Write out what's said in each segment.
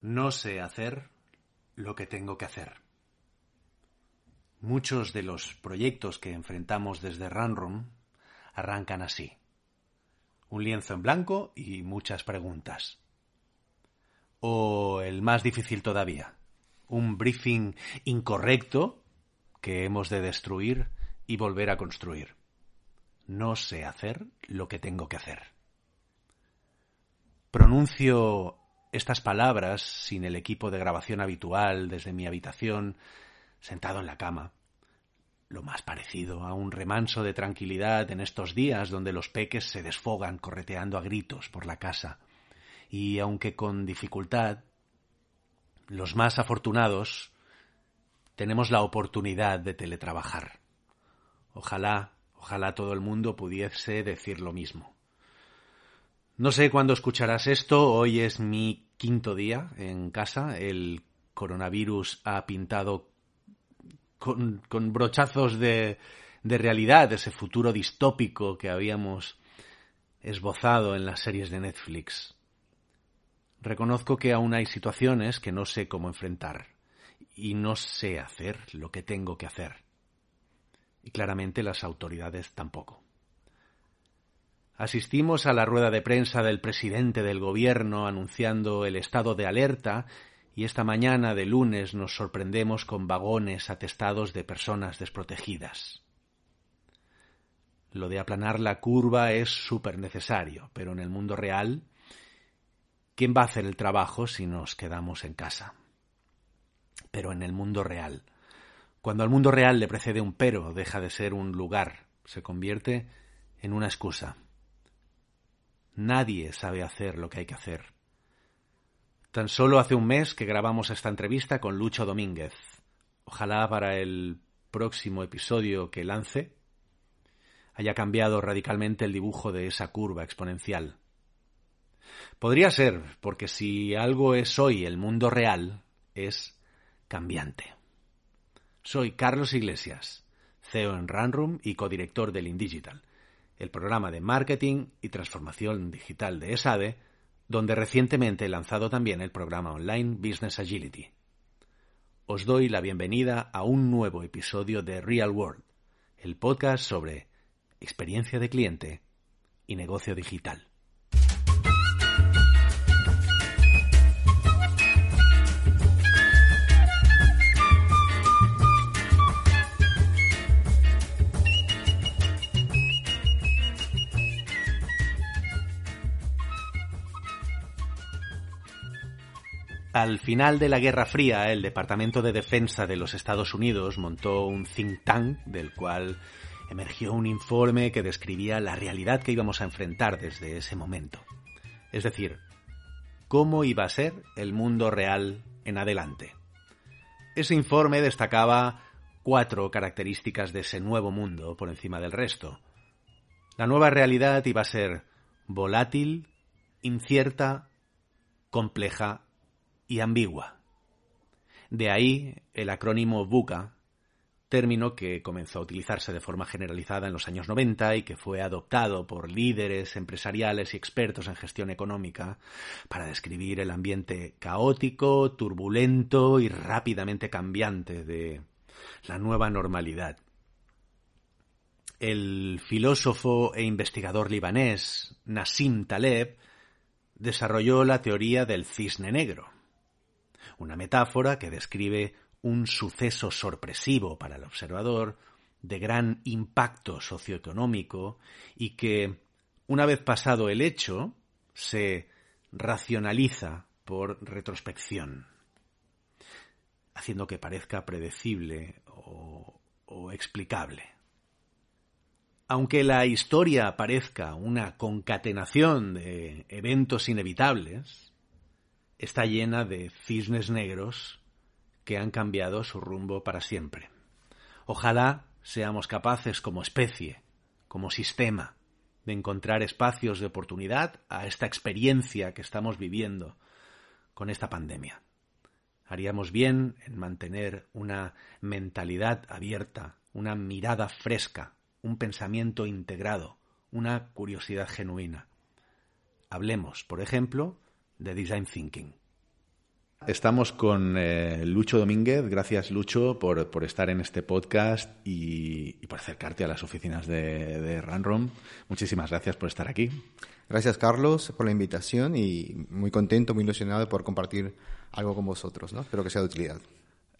No sé hacer lo que tengo que hacer. Muchos de los proyectos que enfrentamos desde Runroom arrancan así. Un lienzo en blanco y muchas preguntas. O el más difícil todavía, un briefing incorrecto que hemos de destruir y volver a construir. No sé hacer lo que tengo que hacer. Pronuncio estas palabras sin el equipo de grabación habitual desde mi habitación, sentado en la cama. Lo más parecido a un remanso de tranquilidad en estos días donde los peques se desfogan correteando a gritos por la casa. Y aunque con dificultad, los más afortunados tenemos la oportunidad de teletrabajar. Ojalá, ojalá todo el mundo pudiese decir lo mismo. No sé cuándo escucharás esto, hoy es mi quinto día en casa, el coronavirus ha pintado con, brochazos de, de realidad ese futuro distópico que habíamos esbozado en las series de Netflix. Reconozco que aún hay situaciones que no sé cómo enfrentar y no sé hacer lo que tengo que hacer. Y claramente las autoridades tampoco. Asistimos a la rueda de prensa del presidente del gobierno anunciando el estado de alerta y esta mañana de lunes nos sorprendemos con vagones atestados de personas desprotegidas. Lo de aplanar la curva es súper necesario, pero en el mundo real, ¿quién va a hacer el trabajo si nos quedamos en casa? Pero en el mundo real, cuando al mundo real le precede un pero, deja de ser un lugar, se convierte en una excusa. Nadie sabe hacer lo que hay que hacer. Tan solo hace un mes que grabamos esta entrevista con Lucho Domínguez. Ojalá para el próximo episodio que lance haya cambiado radicalmente el dibujo de esa curva exponencial. Podría ser, porque si algo es hoy el mundo real, es cambiante. Soy Carlos Iglesias, CEO en Runroom y codirector del InDigital el programa de marketing y transformación digital de ESADE, donde recientemente he lanzado también el programa online Business Agility. Os doy la bienvenida a un nuevo episodio de Real World, el podcast sobre experiencia de cliente y negocio digital. Al final de la Guerra Fría, el Departamento de Defensa de los Estados Unidos montó un think tank del cual emergió un informe que describía la realidad que íbamos a enfrentar desde ese momento. Es decir, cómo iba a ser el mundo real en adelante. Ese informe destacaba cuatro características de ese nuevo mundo por encima del resto. La nueva realidad iba a ser volátil, incierta, compleja y ambigua. De ahí el acrónimo VUCA, término que comenzó a utilizarse de forma generalizada en los años 90 y que fue adoptado por líderes empresariales y expertos en gestión económica para describir el ambiente caótico, turbulento y rápidamente cambiante de la nueva normalidad. El filósofo e investigador libanés Nassim Taleb desarrolló la teoría del cisne negro, una metáfora que describe un suceso sorpresivo para el observador, de gran impacto socioeconómico y que, una vez pasado el hecho, se racionaliza por retrospección, haciendo que parezca predecible o, o explicable. Aunque la historia parezca una concatenación de eventos inevitables, está llena de cisnes negros que han cambiado su rumbo para siempre. Ojalá seamos capaces como especie, como sistema, de encontrar espacios de oportunidad a esta experiencia que estamos viviendo con esta pandemia. Haríamos bien en mantener una mentalidad abierta, una mirada fresca, un pensamiento integrado, una curiosidad genuina. Hablemos, por ejemplo, de design thinking. Estamos con eh, Lucho Domínguez. Gracias, Lucho, por, por, estar en este podcast y, y, por acercarte a las oficinas de, de Runrom. Muchísimas gracias por estar aquí. Gracias, Carlos, por la invitación y muy contento, muy ilusionado poder compartir algo con vosotros. ¿no? Espero que sea de utilidad.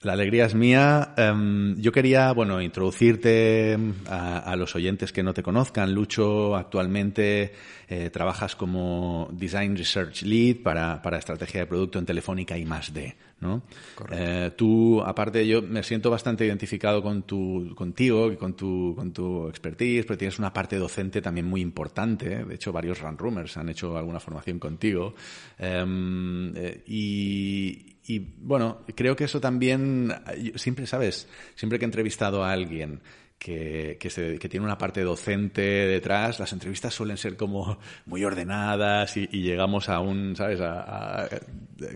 La alegría es mía. Um, yo quería, bueno, introducirte a, a, los oyentes que no te conozcan. Lucho, actualmente eh, trabajas como Design Research Lead para, para, estrategia de producto en Telefónica y más D, ¿no? Eh, tú, aparte, yo me siento bastante identificado con tu, contigo y con tu, con tu expertise, porque tienes una parte docente también muy importante. De hecho, varios Runroomers han hecho alguna formación contigo. Um, eh, y, y bueno, creo que eso también, siempre, ¿sabes? Siempre que he entrevistado a alguien que, que, se, que, tiene una parte docente detrás, las entrevistas suelen ser como muy ordenadas y, llegamos a un, ¿sabes? A, a,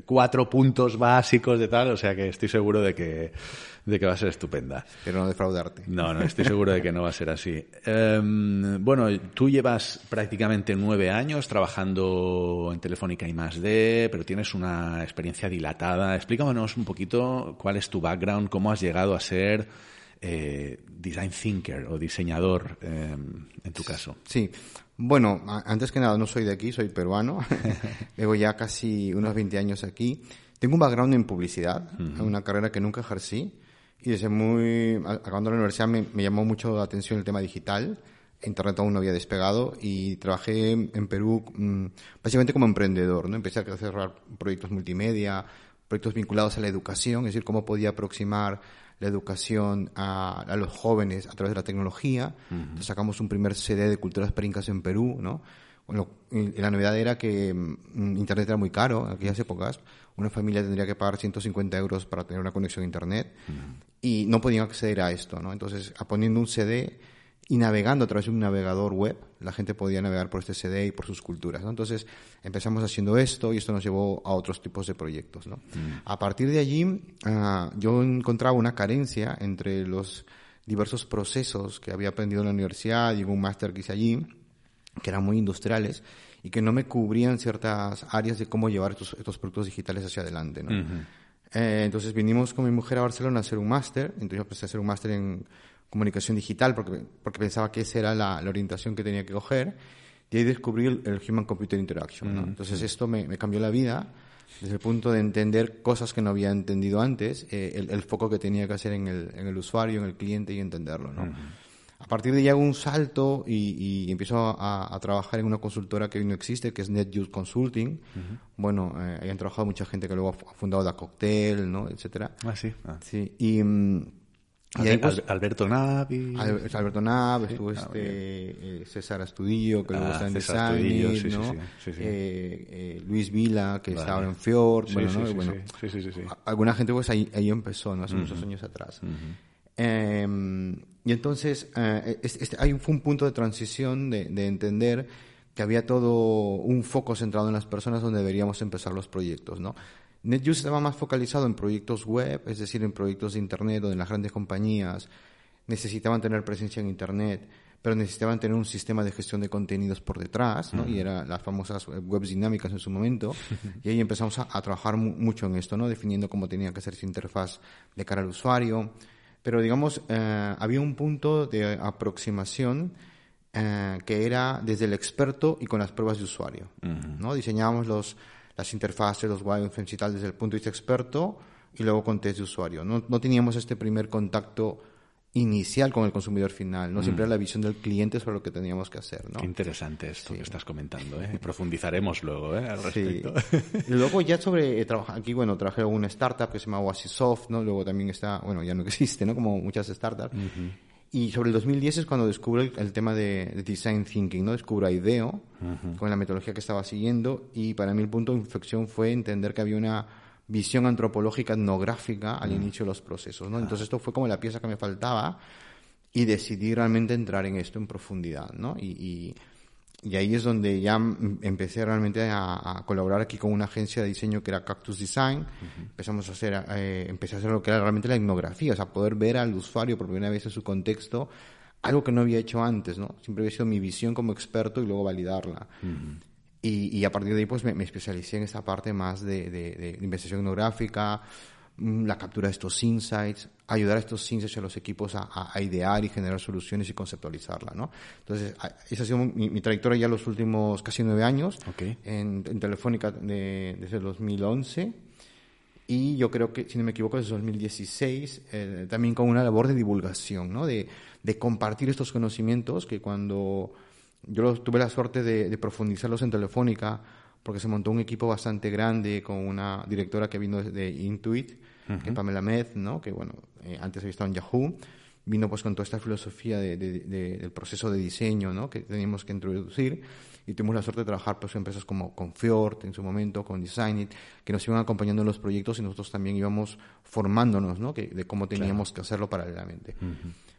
cuatro puntos básicos de tal, o sea que estoy seguro de que, de que va a ser estupenda. Pero no defraudarte. No, no, estoy seguro de que no va a ser así. Um, bueno, tú llevas prácticamente nueve años trabajando en Telefónica y más D, pero tienes una experiencia dilatada. Explícanos un poquito cuál es tu background, cómo has llegado a ser eh, design thinker o diseñador eh, en tu caso. Sí. Bueno, antes que nada, no soy de aquí, soy peruano. Llevo ya casi unos 20 años aquí. Tengo un background en publicidad, uh -huh. una carrera que nunca ejercí. Y desde muy, acabando la universidad me, me, llamó mucho la atención el tema digital. Internet aún no había despegado y trabajé en Perú mmm, básicamente como emprendedor, ¿no? Empecé a cerrar proyectos multimedia, proyectos vinculados a la educación, es decir, cómo podía aproximar la educación a, a los jóvenes a través de la tecnología. Uh -huh. Entonces sacamos un primer CD de culturas perincas en Perú, ¿no? Bueno, la novedad era que mm, Internet era muy caro en aquellas épocas. Una familia tendría que pagar 150 euros para tener una conexión a Internet uh -huh. y no podían acceder a esto, ¿no? Entonces, poniendo un CD y navegando a través de un navegador web, la gente podía navegar por este CD y por sus culturas, ¿no? Entonces, empezamos haciendo esto y esto nos llevó a otros tipos de proyectos, ¿no? Uh-huh. A partir de allí, uh, yo encontraba una carencia entre los diversos procesos que había aprendido en la universidad y un máster que hice allí, que eran muy industriales y que no me cubrían ciertas áreas de cómo llevar estos, estos productos digitales hacia adelante, ¿no? Uh-huh. eh, entonces vinimos con mi mujer a Barcelona a hacer un máster, entonces yo empecé a hacer un máster en comunicación digital porque, porque pensaba que esa era la, la orientación que tenía que coger y ahí descubrí el, el Human Computer Interaction. ¿no? Entonces esto me, me, cambió la vida desde el punto de entender cosas que no había entendido antes, eh, el, el, foco que tenía que hacer en el, en el usuario, en el cliente y entenderlo, ¿no? Uh-huh. A partir de ahí hago un salto y, y empiezo a, a, trabajar en una consultora que hoy no existe, que es NetJuice Consulting. Uh -huh. Bueno, eh, hayan trabajado mucha gente que luego ha fundado la Cocktail, ¿no? Etcétera. Ah, sí. Ah. Sí. Y, mm, y ahí, pues, Alberto Navi. Alberto Navi, estuvo ah, este, eh, César Astudillo, que luego está en César Design, sí, ¿no? Sí, sí, eh, eh, Luis Vila, que vale. está ahora en Fjord, bueno, ¿no? bueno sí, sí, sí, Alguna gente pues ahí, ahí empezó, ¿no? Hace uh -huh. muchos años atrás. Uh -huh. Eh, y entonces este, este, hay un, fue un punto de transición de, de entender que había todo un foco centrado en las personas donde deberíamos empezar los proyectos, ¿no? NetJuice estaba más focalizado en proyectos web, es decir, en proyectos de Internet, donde las grandes compañías necesitaban tener presencia en Internet, pero necesitaban tener un sistema de gestión de contenidos por detrás, ¿no? Uh -huh. Y eran las famosas webs dinámicas en su momento. y ahí empezamos a, a, trabajar mucho en esto, ¿no? Definiendo cómo tenía que ser su interfaz de cara al usuario. Pero, digamos, eh, había un punto de aproximación eh, que era desde el experto y con las pruebas de usuario, uh -huh. ¿no? Diseñábamos los las interfaces, los wireframes y tal desde el punto de vista experto y luego con test de usuario. No, no teníamos este primer contacto inicial con el consumidor final, ¿no? Siempre mm. era la visión del cliente sobre lo que teníamos que hacer, ¿no? Qué interesante esto sí. que estás comentando, ¿eh? Profundizaremos luego, ¿eh? Al respecto. Sí. luego ya sobre, eh, aquí, bueno, trabajé en una startup que se llama Oasisoft, ¿no? Luego también está, bueno, ya no existe, ¿no? Como muchas startups. Uh -huh. Y sobre el 2010 es cuando descubro el, el tema de, de, design thinking, ¿no? Descubro IDEO uh -huh. con la metodología que estaba siguiendo y para mí el punto de inflexión fue entender que había una visión antropológica etnográfica al -huh. inicio de los procesos, ¿no? Entonces esto fue como la pieza que me faltaba y decidí realmente entrar en esto en profundidad, ¿no? Y, y, y ahí es donde ya empecé realmente a, a, colaborar aquí con una agencia de diseño que era Cactus Design. Uh -huh. Empezamos a hacer, eh, empecé a hacer lo que era realmente la etnografía, o sea, poder ver al usuario por primera vez en su contexto, algo que no había hecho antes, ¿no? Siempre había sido mi visión como experto y luego validarla. Uh -huh. Y, a partir de ahí pues me, especialicé en esta parte más de, de investigación etnográfica, Mm, la captura de estos insights, ayudar a estos insights a los equipos a, idear y generar soluciones y conceptualizarla, ¿no? Entonces, esa ha sido mi, trayectoria ya los últimos casi nueve años en, Telefónica desde el 2011 y yo creo que, si no me equivoco, desde 2016, eh, también con una labor de divulgación, ¿no? De, compartir estos conocimientos que cuando yo tuve la suerte de, de profundizarlos en Telefónica, porque se montó un equipo bastante grande con una directora que vino de Intuit, que es Pamela Med, ¿no? que bueno, eh, antes había estado en Yahoo, vino pues con toda esta filosofía de, del proceso de diseño ¿no? que teníamos que introducir y tuvimos la suerte de trabajar pues en empresas como con Fjord en su momento, con Designit, que nos iban acompañando en los proyectos y nosotros también íbamos formándonos ¿no? que, de cómo teníamos que hacerlo paralelamente.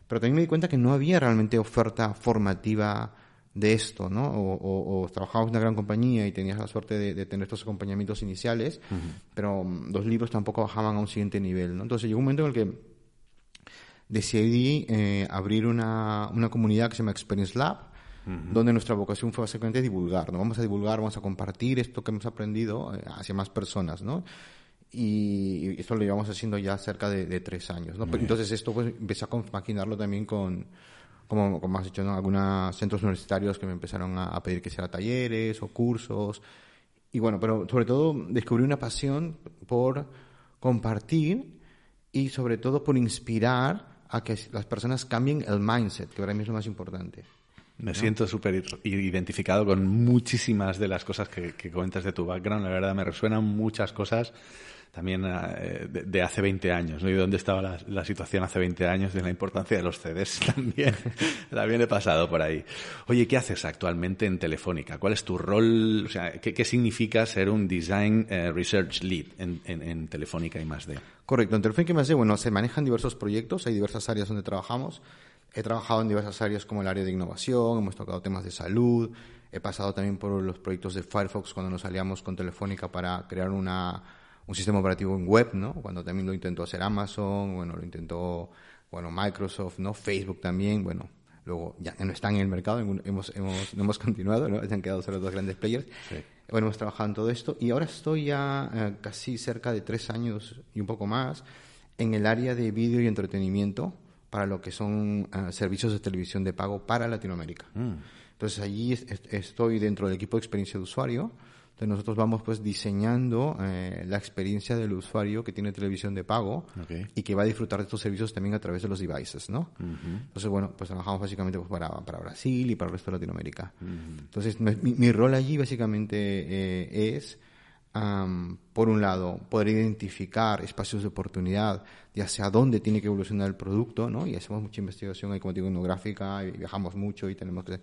Pero también me di cuenta que no había realmente oferta formativa de esto, ¿no? O, o, trabajabas en una gran compañía y tenías la suerte de, tener estos acompañamientos iniciales, pero mm, los libros tampoco bajaban a un siguiente nivel, ¿no? Entonces llegó un momento en el que decidí eh, abrir una, una, comunidad que se llama Experience Lab, donde nuestra vocación fue básicamente divulgar, ¿no? Vamos a divulgar, vamos a compartir esto que hemos aprendido eh, hacia más personas, ¿no? Y, esto lo llevamos haciendo ya cerca de, tres años, ¿no? Entonces esto pues empecé a compaginarlo también con como, como has dicho, ¿no? algunos centros universitarios que me empezaron a, pedir que hiciera talleres o cursos. Y bueno, pero sobre todo descubrí una pasión por compartir y sobre todo por inspirar a que las personas cambien el mindset, que para mí es lo más importante. Me siento súper identificado con muchísimas de las cosas que, que, comentas de tu background. La verdad, me resuenan muchas cosas también eh, de, hace 20 años, ¿no? Y dónde estaba la, situación hace 20 años de la importancia de los CDs también. también he pasado por ahí. Oye, ¿qué haces actualmente en Telefónica? ¿Cuál es tu rol? O sea, ¿qué, significa ser un Design eh, Research Lead en, Telefónica y más de? Correcto. En Telefónica y más de, bueno, se manejan diversos proyectos, hay diversas áreas donde trabajamos. He trabajado en diversas áreas como el área de innovación, hemos tocado temas de salud, he pasado también por los proyectos de Firefox cuando nos aliamos con Telefónica para crear una un sistema operativo en web, ¿no? Cuando también lo intentó hacer Amazon, bueno, lo intentó, bueno, Microsoft, ¿no? Facebook también, bueno, luego ya no están en el mercado, hemos, hemos, no hemos continuado, ¿no? Se han quedado solo dos grandes players. Bueno, hemos trabajado en todo esto y ahora estoy ya eh, casi cerca de tres años y un poco más en el área de vídeo y entretenimiento para lo que son eh, servicios de televisión de pago para Latinoamérica. Mm. Entonces allí estoy dentro del equipo de experiencia de usuario entonces nosotros vamos pues diseñando eh, la experiencia del usuario que tiene televisión de pago y que va a disfrutar de estos servicios también a través de los devices, ¿no? Entonces, bueno, pues trabajamos básicamente pues, para, para, Brasil y para el resto de Latinoamérica. Entonces, mi, rol allí básicamente eh, es, por un lado, poder identificar espacios de oportunidad de hacia dónde tiene que evolucionar el producto, ¿no? Y hacemos mucha investigación ahí, como digo, etnográfica, y viajamos mucho y tenemos que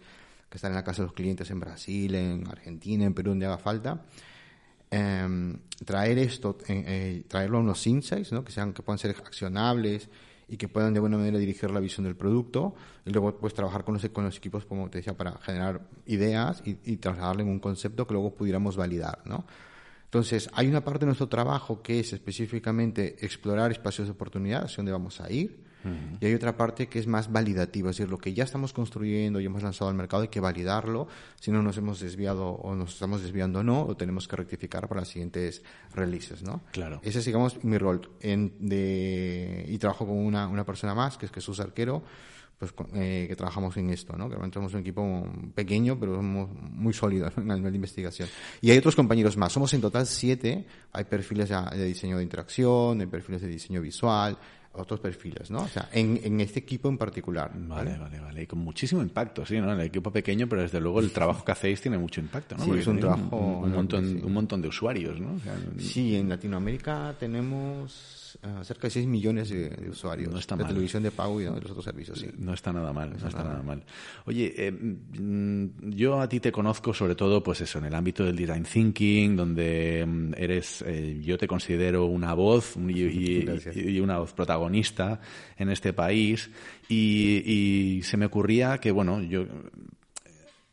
que están en la casa de los clientes en Brasil, en Argentina, en Perú, donde haga falta. Em, traer esto, eh, eh, traerlo a unos insights, ¿no? que, sean, que puedan ser accionables y que puedan de buena manera dirigir la visión del producto y luego pues trabajar con los, con los equipos, como te decía, para generar ideas y, y trasladarle en un concepto que luego pudiéramos validar, ¿no? Entonces, hay una parte de nuestro trabajo que es específicamente explorar espacios de oportunidad, hacia dónde vamos a ir, y hay otra parte que es más validativa, es decir, lo que ya estamos construyendo y hemos lanzado al mercado hay que validarlo, si no nos hemos desviado o nos estamos desviando o no, o tenemos que rectificar para las siguientes releases, ¿no? Claro. Ese es, digamos, mi rol. En, de, y trabajo con una, una persona más, que es Jesús Arquero, pues, eh, que trabajamos en esto, ¿no? Que realmente somos un equipo pequeño, pero somos muy sólidos en el nivel de investigación. Y hay otros compañeros más. Somos en total siete. Hay perfiles de diseño de interacción, hay perfiles de diseño visual, otros perfiles, ¿no? O sea, en, en este equipo en particular. Vale, vale, vale. Y con muchísimo impacto, sí, ¿no? El equipo pequeño, pero desde luego el trabajo que hacéis tiene mucho impacto, ¿no? Sí, es un trabajo... Un, montón, un montón de usuarios, ¿no? sí, en Latinoamérica tenemos cerca de 6 millones de, usuarios de televisión de pago y de los otros servicios. Sí. No está nada mal, no, está, nada, mal. Oye, eh, mm, yo a ti te conozco sobre todo, pues eso, en el ámbito del design thinking, donde mm, eres, eh, yo te considero una voz y, una voz protagonista en este país. Y, y se me ocurría que, bueno, yo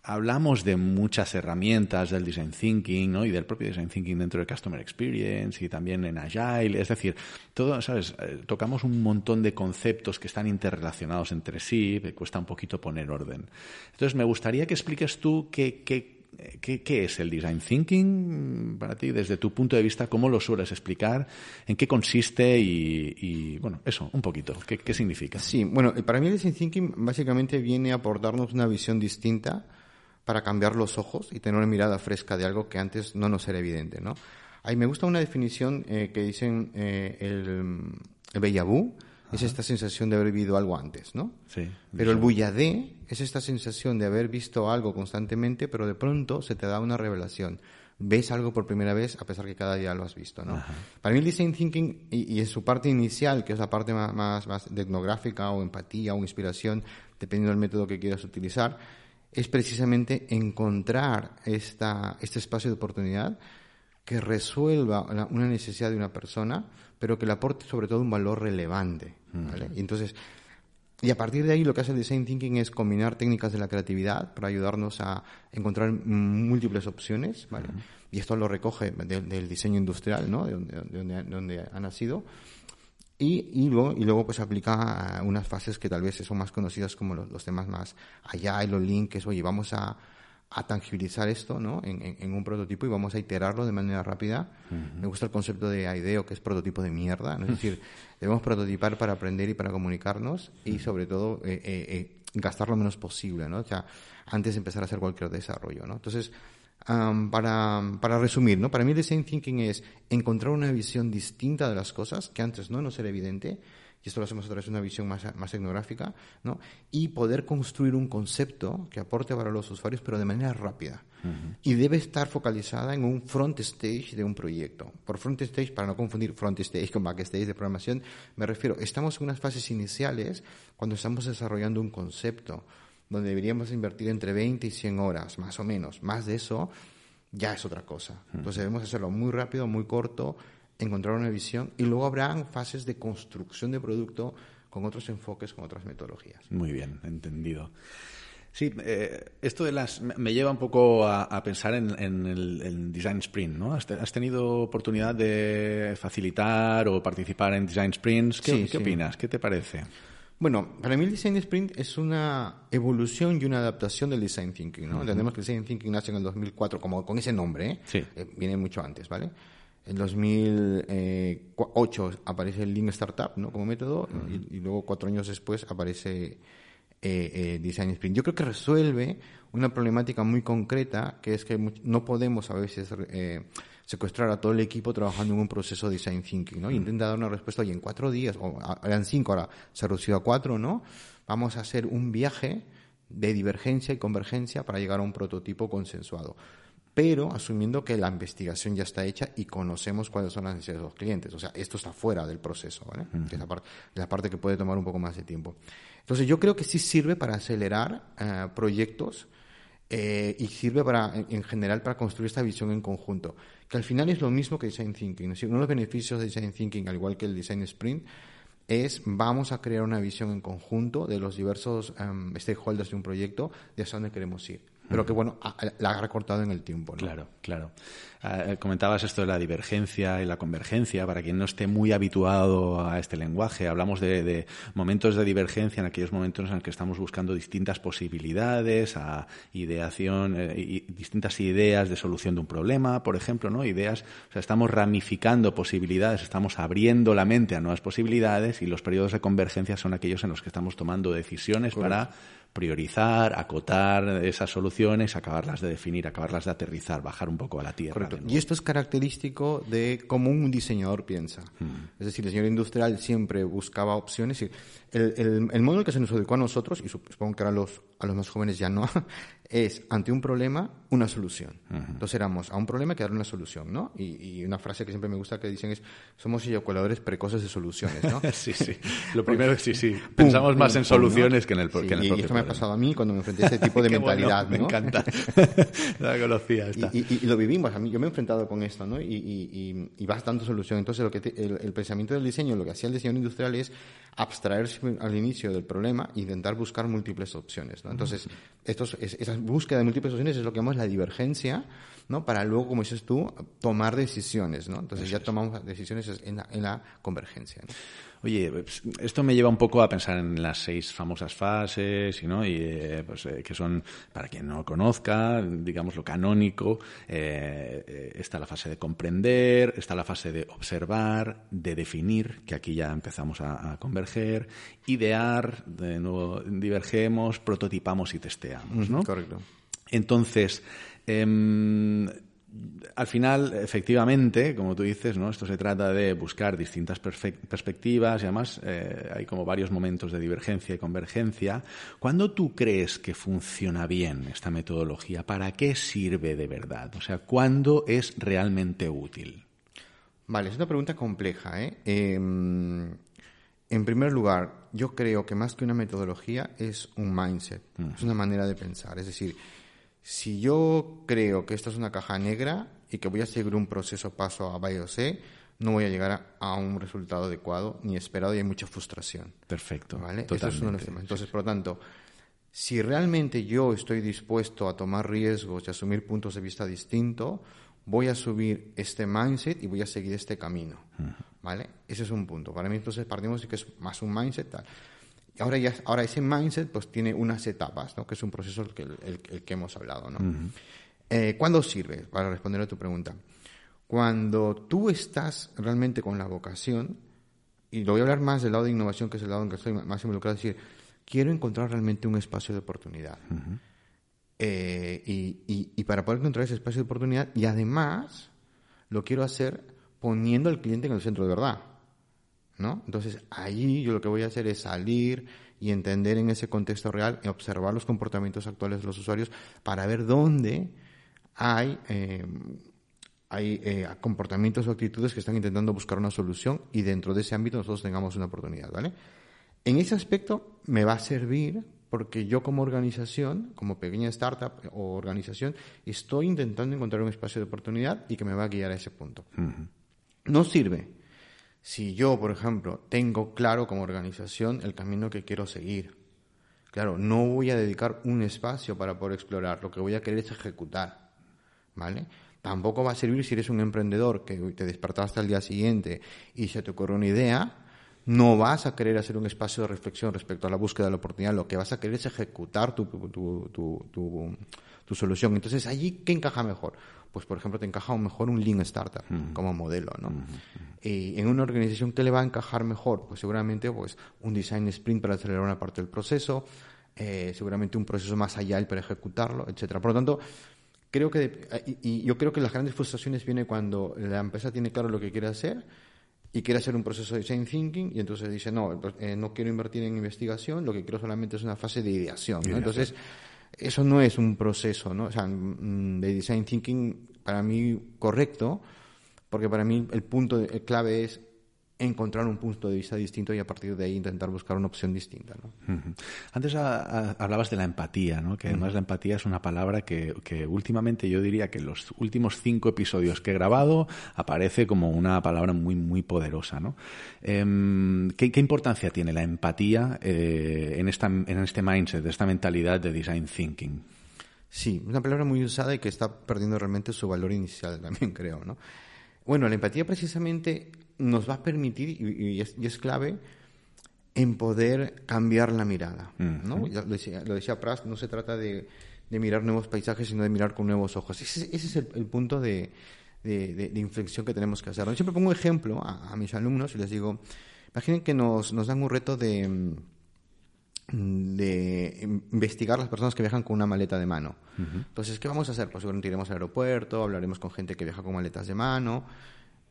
hablamos de muchas herramientas del design thinking, ¿no? Y del propio design thinking dentro de customer experience y también en agile, es decir, todo, ¿sabes? Eh, tocamos un montón de conceptos que están interrelacionados entre sí, me cuesta un poquito poner orden. Entonces, me gustaría que expliques tú qué, qué ¿qué, es el design thinking para ti? Desde tu punto de vista, ¿cómo lo sueles explicar? ¿En qué consiste? Y, bueno, eso, un poquito. ¿Qué, significa? Sí, bueno, para mí el design thinking básicamente viene a aportarnos una visión distinta para cambiar los ojos y tener una mirada fresca de algo que antes no nos era evidente, ¿no? Ahí me gusta una definición eh, que dicen eh, el, el es esta sensación de haber vivido algo antes, ¿no? Sí. Pero el bulladé es esta sensación de haber visto algo constantemente, pero de pronto se te da una revelación. Ves algo por primera vez a pesar que cada día lo has visto, ¿no? Para mí el design thinking y, en su parte inicial, que es la parte más, más, más etnográfica o empatía o inspiración, dependiendo del método que quieras utilizar, es precisamente encontrar esta, este espacio de oportunidad que resuelva una necesidad de una persona, pero que le aporte sobre todo un valor relevante. Y entonces, y a partir de ahí lo que hace el design thinking es combinar técnicas de la creatividad para ayudarnos a encontrar múltiples opciones, Y esto lo recoge del diseño industrial, ¿no? De donde, donde, ha nacido. Y, y, luego, y luego pues aplica unas fases que tal vez son más conocidas como los, temas más allá, y los links, oye, vamos a, a tangibilizar esto ¿no? En, un prototipo y vamos a iterarlo de manera rápida. Me gusta el concepto de IDEO, que es prototipo de mierda. Es decir, debemos prototipar para aprender y para comunicarnos y, sobre todo, eh, eh, eh, gastar lo menos posible, ¿no? O sea, antes de empezar a hacer cualquier desarrollo, ¿no? Entonces, para, para resumir, ¿no? Para mí el design thinking es encontrar una visión distinta de las cosas que antes no nos era evidente y esto lo hacemos a través de una visión más, más etnográfica, ¿no? y poder construir un concepto que aporte valor a los usuarios, pero de manera rápida. Y debe estar focalizada en un front stage de un proyecto. Por front stage, para no confundir front stage con back stage de programación, me refiero, estamos en unas fases iniciales cuando estamos desarrollando un concepto, donde deberíamos invertir entre 20 y 100 horas, más o menos. Más de eso ya es otra cosa. Entonces debemos hacerlo muy rápido, muy corto, encontrar una visión y luego habrán fases de construcción de producto con otros enfoques, con otras metodologías. Muy bien, entendido. Sí, eh, esto de las me lleva un poco a, pensar en, el Design Sprint, ¿no? ¿Has, tenido oportunidad de facilitar o participar en Design Sprints? ¿Qué, ¿qué opinas? ¿Qué te parece? Bueno, para mí el Design Sprint es una evolución y una adaptación del Design Thinking, ¿no? Entendemos que el Design Thinking nace en el 2004 como con ese nombre, ¿eh? Sí. Eh, viene mucho antes, ¿vale? En 2008 aparece el Lean Startup ¿no? como método y, luego cuatro años después aparece eh, eh, Design Sprint. Yo creo que resuelve una problemática muy concreta que es que no podemos a veces eh, secuestrar a todo el equipo trabajando en un proceso de Design Thinking. ¿no? intenta dar una respuesta y en cuatro días, o eran cinco, ahora se ha reducido a cuatro, ¿no? vamos a hacer un viaje de divergencia y convergencia para llegar a un prototipo consensuado pero asumiendo que la investigación ya está hecha y conocemos cuáles son las necesidades de los clientes. O sea, esto está fuera del proceso, ¿vale? que es la parte, la parte, que puede tomar un poco más de tiempo. Entonces, yo creo que sí sirve para acelerar eh, proyectos eh, y sirve para, en, general para construir esta visión en conjunto, que al final es lo mismo que Design Thinking. uno de los beneficios de Design Thinking, al igual que el Design Sprint, es vamos a crear una visión en conjunto de los diversos em, stakeholders de un proyecto de hacia dónde queremos ir pero que bueno, la ha recortado en el tiempo. Claro, claro. Ah, eh, comentabas esto de la divergencia y la convergencia, para quien no esté muy habituado a este lenguaje, hablamos de, momentos de divergencia en aquellos momentos en los que estamos buscando distintas posibilidades, a ideación, eh, y distintas ideas de solución de un problema, por ejemplo, ¿no? Ideas, o sea, estamos ramificando posibilidades, estamos abriendo la mente a nuevas posibilidades y los periodos de convergencia son aquellos en los que estamos tomando decisiones para priorizar, acotar esas soluciones, acabarlas de definir, acabarlas de aterrizar, bajar un poco a la tierra. Y esto es característico de cómo un diseñador piensa. Hmm. Es decir, el diseñador industrial siempre buscaba opciones. Y el, el, el modelo que se nos educó a nosotros, y supongo que a los, a los más jóvenes ya no, es ante un problema una solución. Entonces éramos a un problema que dar una solución, ¿no? Y, una frase que siempre me gusta que dicen es somos eyaculadores precoces de soluciones, ¿no? sí, sí. Lo primero es sí, sí. Pensamos más en soluciones que en el, que en Y esto me ha pasado a mí cuando me enfrenté a este tipo de mentalidad, Me encanta. la conocía esta. Y, lo vivimos. A mí, yo me he enfrentado con esto, ¿no? Y, y, vas dando solución. Entonces lo que el, pensamiento del diseño, lo que hacía el diseño industrial es abstraerse al inicio del problema intentar buscar múltiples opciones, ¿no? Entonces, estos, esas búsqueda de múltiples opciones es lo que llamamos la divergencia, ¿no? Para luego, como dices tú, tomar decisiones, ¿no? Entonces ya tomamos decisiones en la, convergencia. Oye, pues, esto me lleva un poco a pensar en las seis famosas fases, ¿no? y eh, pues, eh, que son, para quien no lo conozca, digamos lo canónico, eh, está la fase de comprender, está la fase de observar, de definir, que aquí ya empezamos a, converger, idear, de nuevo divergemos, prototipamos y testeamos, ¿no? Correcto. Entonces, em, al final, efectivamente, como tú dices, ¿no? Esto se trata de buscar distintas perspectivas y además eh, hay como varios momentos de divergencia y convergencia. ¿Cuándo tú crees que funciona bien esta metodología? ¿Para qué sirve de verdad? O sea, ¿cuándo es realmente útil? Vale, es una pregunta compleja. ¿eh? Em, en primer lugar, yo creo que más que una metodología es un mindset, es una manera de pensar. Es decir, si yo creo que esta es una caja negra y que voy a seguir un proceso paso a B o C, no voy a llegar a, un resultado adecuado ni esperado y hay mucha frustración. Perfecto. ¿Vale? Eso es uno de los temas. Entonces, por lo tanto, si realmente yo estoy dispuesto a tomar riesgos y asumir puntos de vista distintos, voy a subir este mindset y voy a seguir este camino. ¿Vale? Ese es un punto. Para mí, entonces, partimos de que es más un mindset tal ahora, ya, ahora ese mindset pues tiene unas etapas, ¿no? que es un proceso el que, el, que hemos hablado. ¿no? Eh, ¿Cuándo sirve? Para responder a tu pregunta. Cuando tú estás realmente con la vocación, y lo voy a hablar más del lado de innovación, que es el lado en que estoy más involucrado, es decir, quiero encontrar realmente un espacio de oportunidad. Eh, y, y, para poder encontrar ese espacio de oportunidad, y además lo quiero hacer poniendo al cliente en el centro de verdad. ¿No? Entonces, allí yo lo que voy a hacer es salir y entender en ese contexto real, y observar los comportamientos actuales de los usuarios para ver dónde hay, eh, hay eh, comportamientos o actitudes que están intentando buscar una solución y dentro de ese ámbito nosotros tengamos una oportunidad, ¿vale? En ese aspecto me va a servir porque yo como organización, como pequeña startup o organización, estoy intentando encontrar un espacio de oportunidad y que me va a guiar a ese punto. No sirve si yo, por ejemplo, tengo claro como organización el camino que quiero seguir, claro, no voy a dedicar un espacio para poder explorar, lo que voy a querer es ejecutar, ¿vale? Tampoco va a servir si eres un emprendedor que te despertaste al día siguiente y se te ocurre una idea, no vas a querer hacer un espacio de reflexión respecto a la búsqueda de la oportunidad, lo que vas a querer es ejecutar tu, tu, tu, tu solución. Entonces, allí, ¿qué encaja mejor? Pues por ejemplo te encaja mejor un Lean Startup como modelo, ¿no? Y en una organización, ¿qué le va a encajar mejor? Pues seguramente pues un Design Sprint para acelerar una parte del proceso, eh, seguramente un proceso más allá para ejecutarlo, etcétera. Por lo tanto, creo que, y, yo creo que las grandes frustraciones vienen cuando la empresa tiene claro lo que quiere hacer y quiere hacer un proceso de design thinking y entonces dice, no, eh, no quiero invertir en investigación, lo que quiero solamente es una fase de ideación, ¿no? Entonces, eso no es un proceso, ¿no? O sea, mm, de design thinking para mí correcto, porque para mí el punto clave es encontrar un punto de vista distinto y a partir de ahí intentar buscar una opción distinta. ¿no? Antes hablabas de la empatía, ¿no? que además la empatía es una palabra que, últimamente yo diría que en los últimos cinco episodios que he grabado aparece como una palabra muy, muy poderosa. ¿no? Em, ¿qué, importancia tiene la empatía eh, en, esta, en este mindset, de esta mentalidad de design thinking? Sí, una palabra muy usada y que está perdiendo realmente su valor inicial también, creo, ¿no? Bueno, la empatía precisamente nos va a permitir, y, es, clave, en poder cambiar la mirada. ¿no? lo, decía, lo decía Prast, no se trata de, mirar nuevos paisajes, sino de mirar con nuevos ojos. Ese, es el, punto de, inflexión que tenemos que hacer. Yo siempre pongo un ejemplo a, mis alumnos y les digo, imaginen que nos, nos dan un reto de de investigar las personas que viajan con una maleta de mano. Entonces, ¿qué vamos a hacer? Pues seguramente iremos al aeropuerto, hablaremos con gente que viaja con maletas de mano,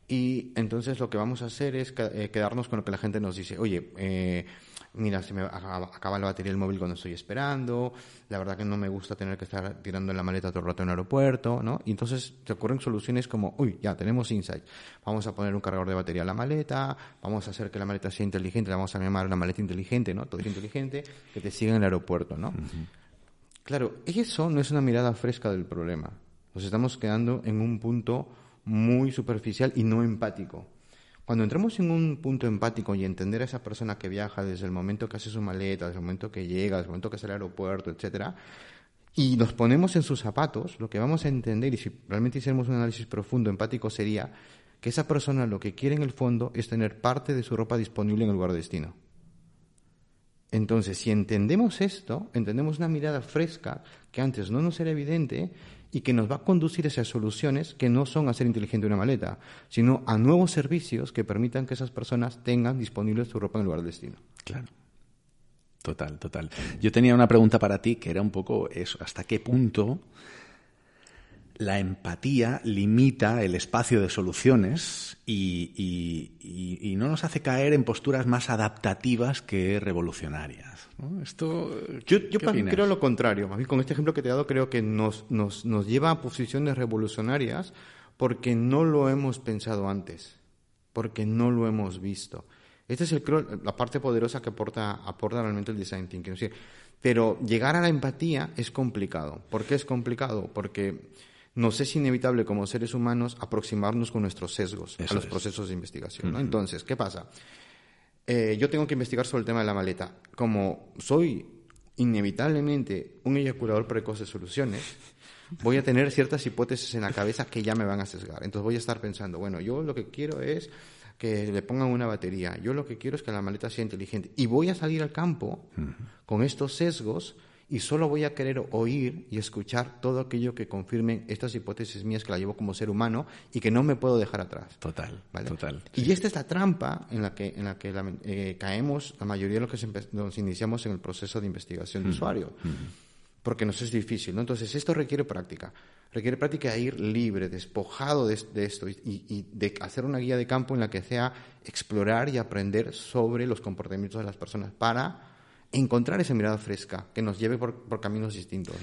y entonces lo que vamos a hacer es eh, quedarnos con lo que la gente nos dice. Oye, eh, mira, se me acaba la batería del móvil cuando estoy esperando, la verdad que no me gusta tener que estar tirando la maleta todo el rato en el aeropuerto, ¿no? Y entonces te ocurren soluciones como, uy, ya tenemos insight, vamos a poner un cargador de batería a la maleta, vamos a hacer que la maleta sea inteligente, la vamos a llamar una maleta inteligente, ¿no? Todo es inteligente, que te siga en el aeropuerto, ¿no? Claro, eso no es una mirada fresca del problema. Nos estamos quedando en un punto muy superficial y no empático. Cuando entramos en un punto empático y entender a esa persona que viaja desde el momento que hace su maleta, desde el momento que llega, desde el momento que sale al aeropuerto, etcétera, y nos ponemos en sus zapatos, lo que vamos a entender, y si realmente hiciéramos un análisis profundo, empático, sería que esa persona lo que quiere en el fondo es tener parte de su ropa disponible en el lugar de destino. Entonces, si entendemos esto, entendemos una mirada fresca que antes no nos era evidente y que nos va a conducir a esas soluciones que no son hacer inteligente una maleta, sino a nuevos servicios que permitan que esas personas tengan disponible su ropa en el lugar de destino. Claro. Total, total. Yo tenía una pregunta para ti que era un poco eso, ¿hasta qué punto la empatía limita el espacio de soluciones y, no nos hace caer en posturas más adaptativas que revolucionarias. Esto, yo, yo creo lo contrario. Más bien con este ejemplo que te he dado creo que nos, nos, nos lleva a posiciones revolucionarias porque no lo hemos pensado antes, porque no lo hemos visto. Esta es el, la parte poderosa que aporta, aporta realmente el design thinking. Pero llegar a la empatía es complicado. ¿Por qué es complicado? Porque nos es inevitable como seres humanos aproximarnos con nuestros sesgos a los procesos de investigación. Entonces, ¿qué pasa? Eh, yo tengo que investigar sobre el tema de la maleta. Como soy inevitablemente un eyaculador precoz de soluciones, voy a tener ciertas hipótesis en la cabeza que ya me van a sesgar. Entonces voy a estar pensando, bueno, yo lo que quiero es que le pongan una batería. Yo lo que quiero es que la maleta sea inteligente. Y voy a salir al campo con estos sesgos y solo voy a querer oír y escuchar todo aquello que confirmen estas hipótesis mías que la llevo como ser humano y que no me puedo dejar atrás. Total, total. Y esta es la trampa en la que, en la que eh, caemos la mayoría de los que nos iniciamos en el proceso de investigación de usuario. Porque nos es difícil, ¿no? Entonces, esto requiere práctica. Requiere práctica de ir libre, despojado de, esto y, y, de hacer una guía de campo en la que sea explorar y aprender sobre los comportamientos de las personas para encontrar esa mirada fresca que nos lleve por, caminos distintos.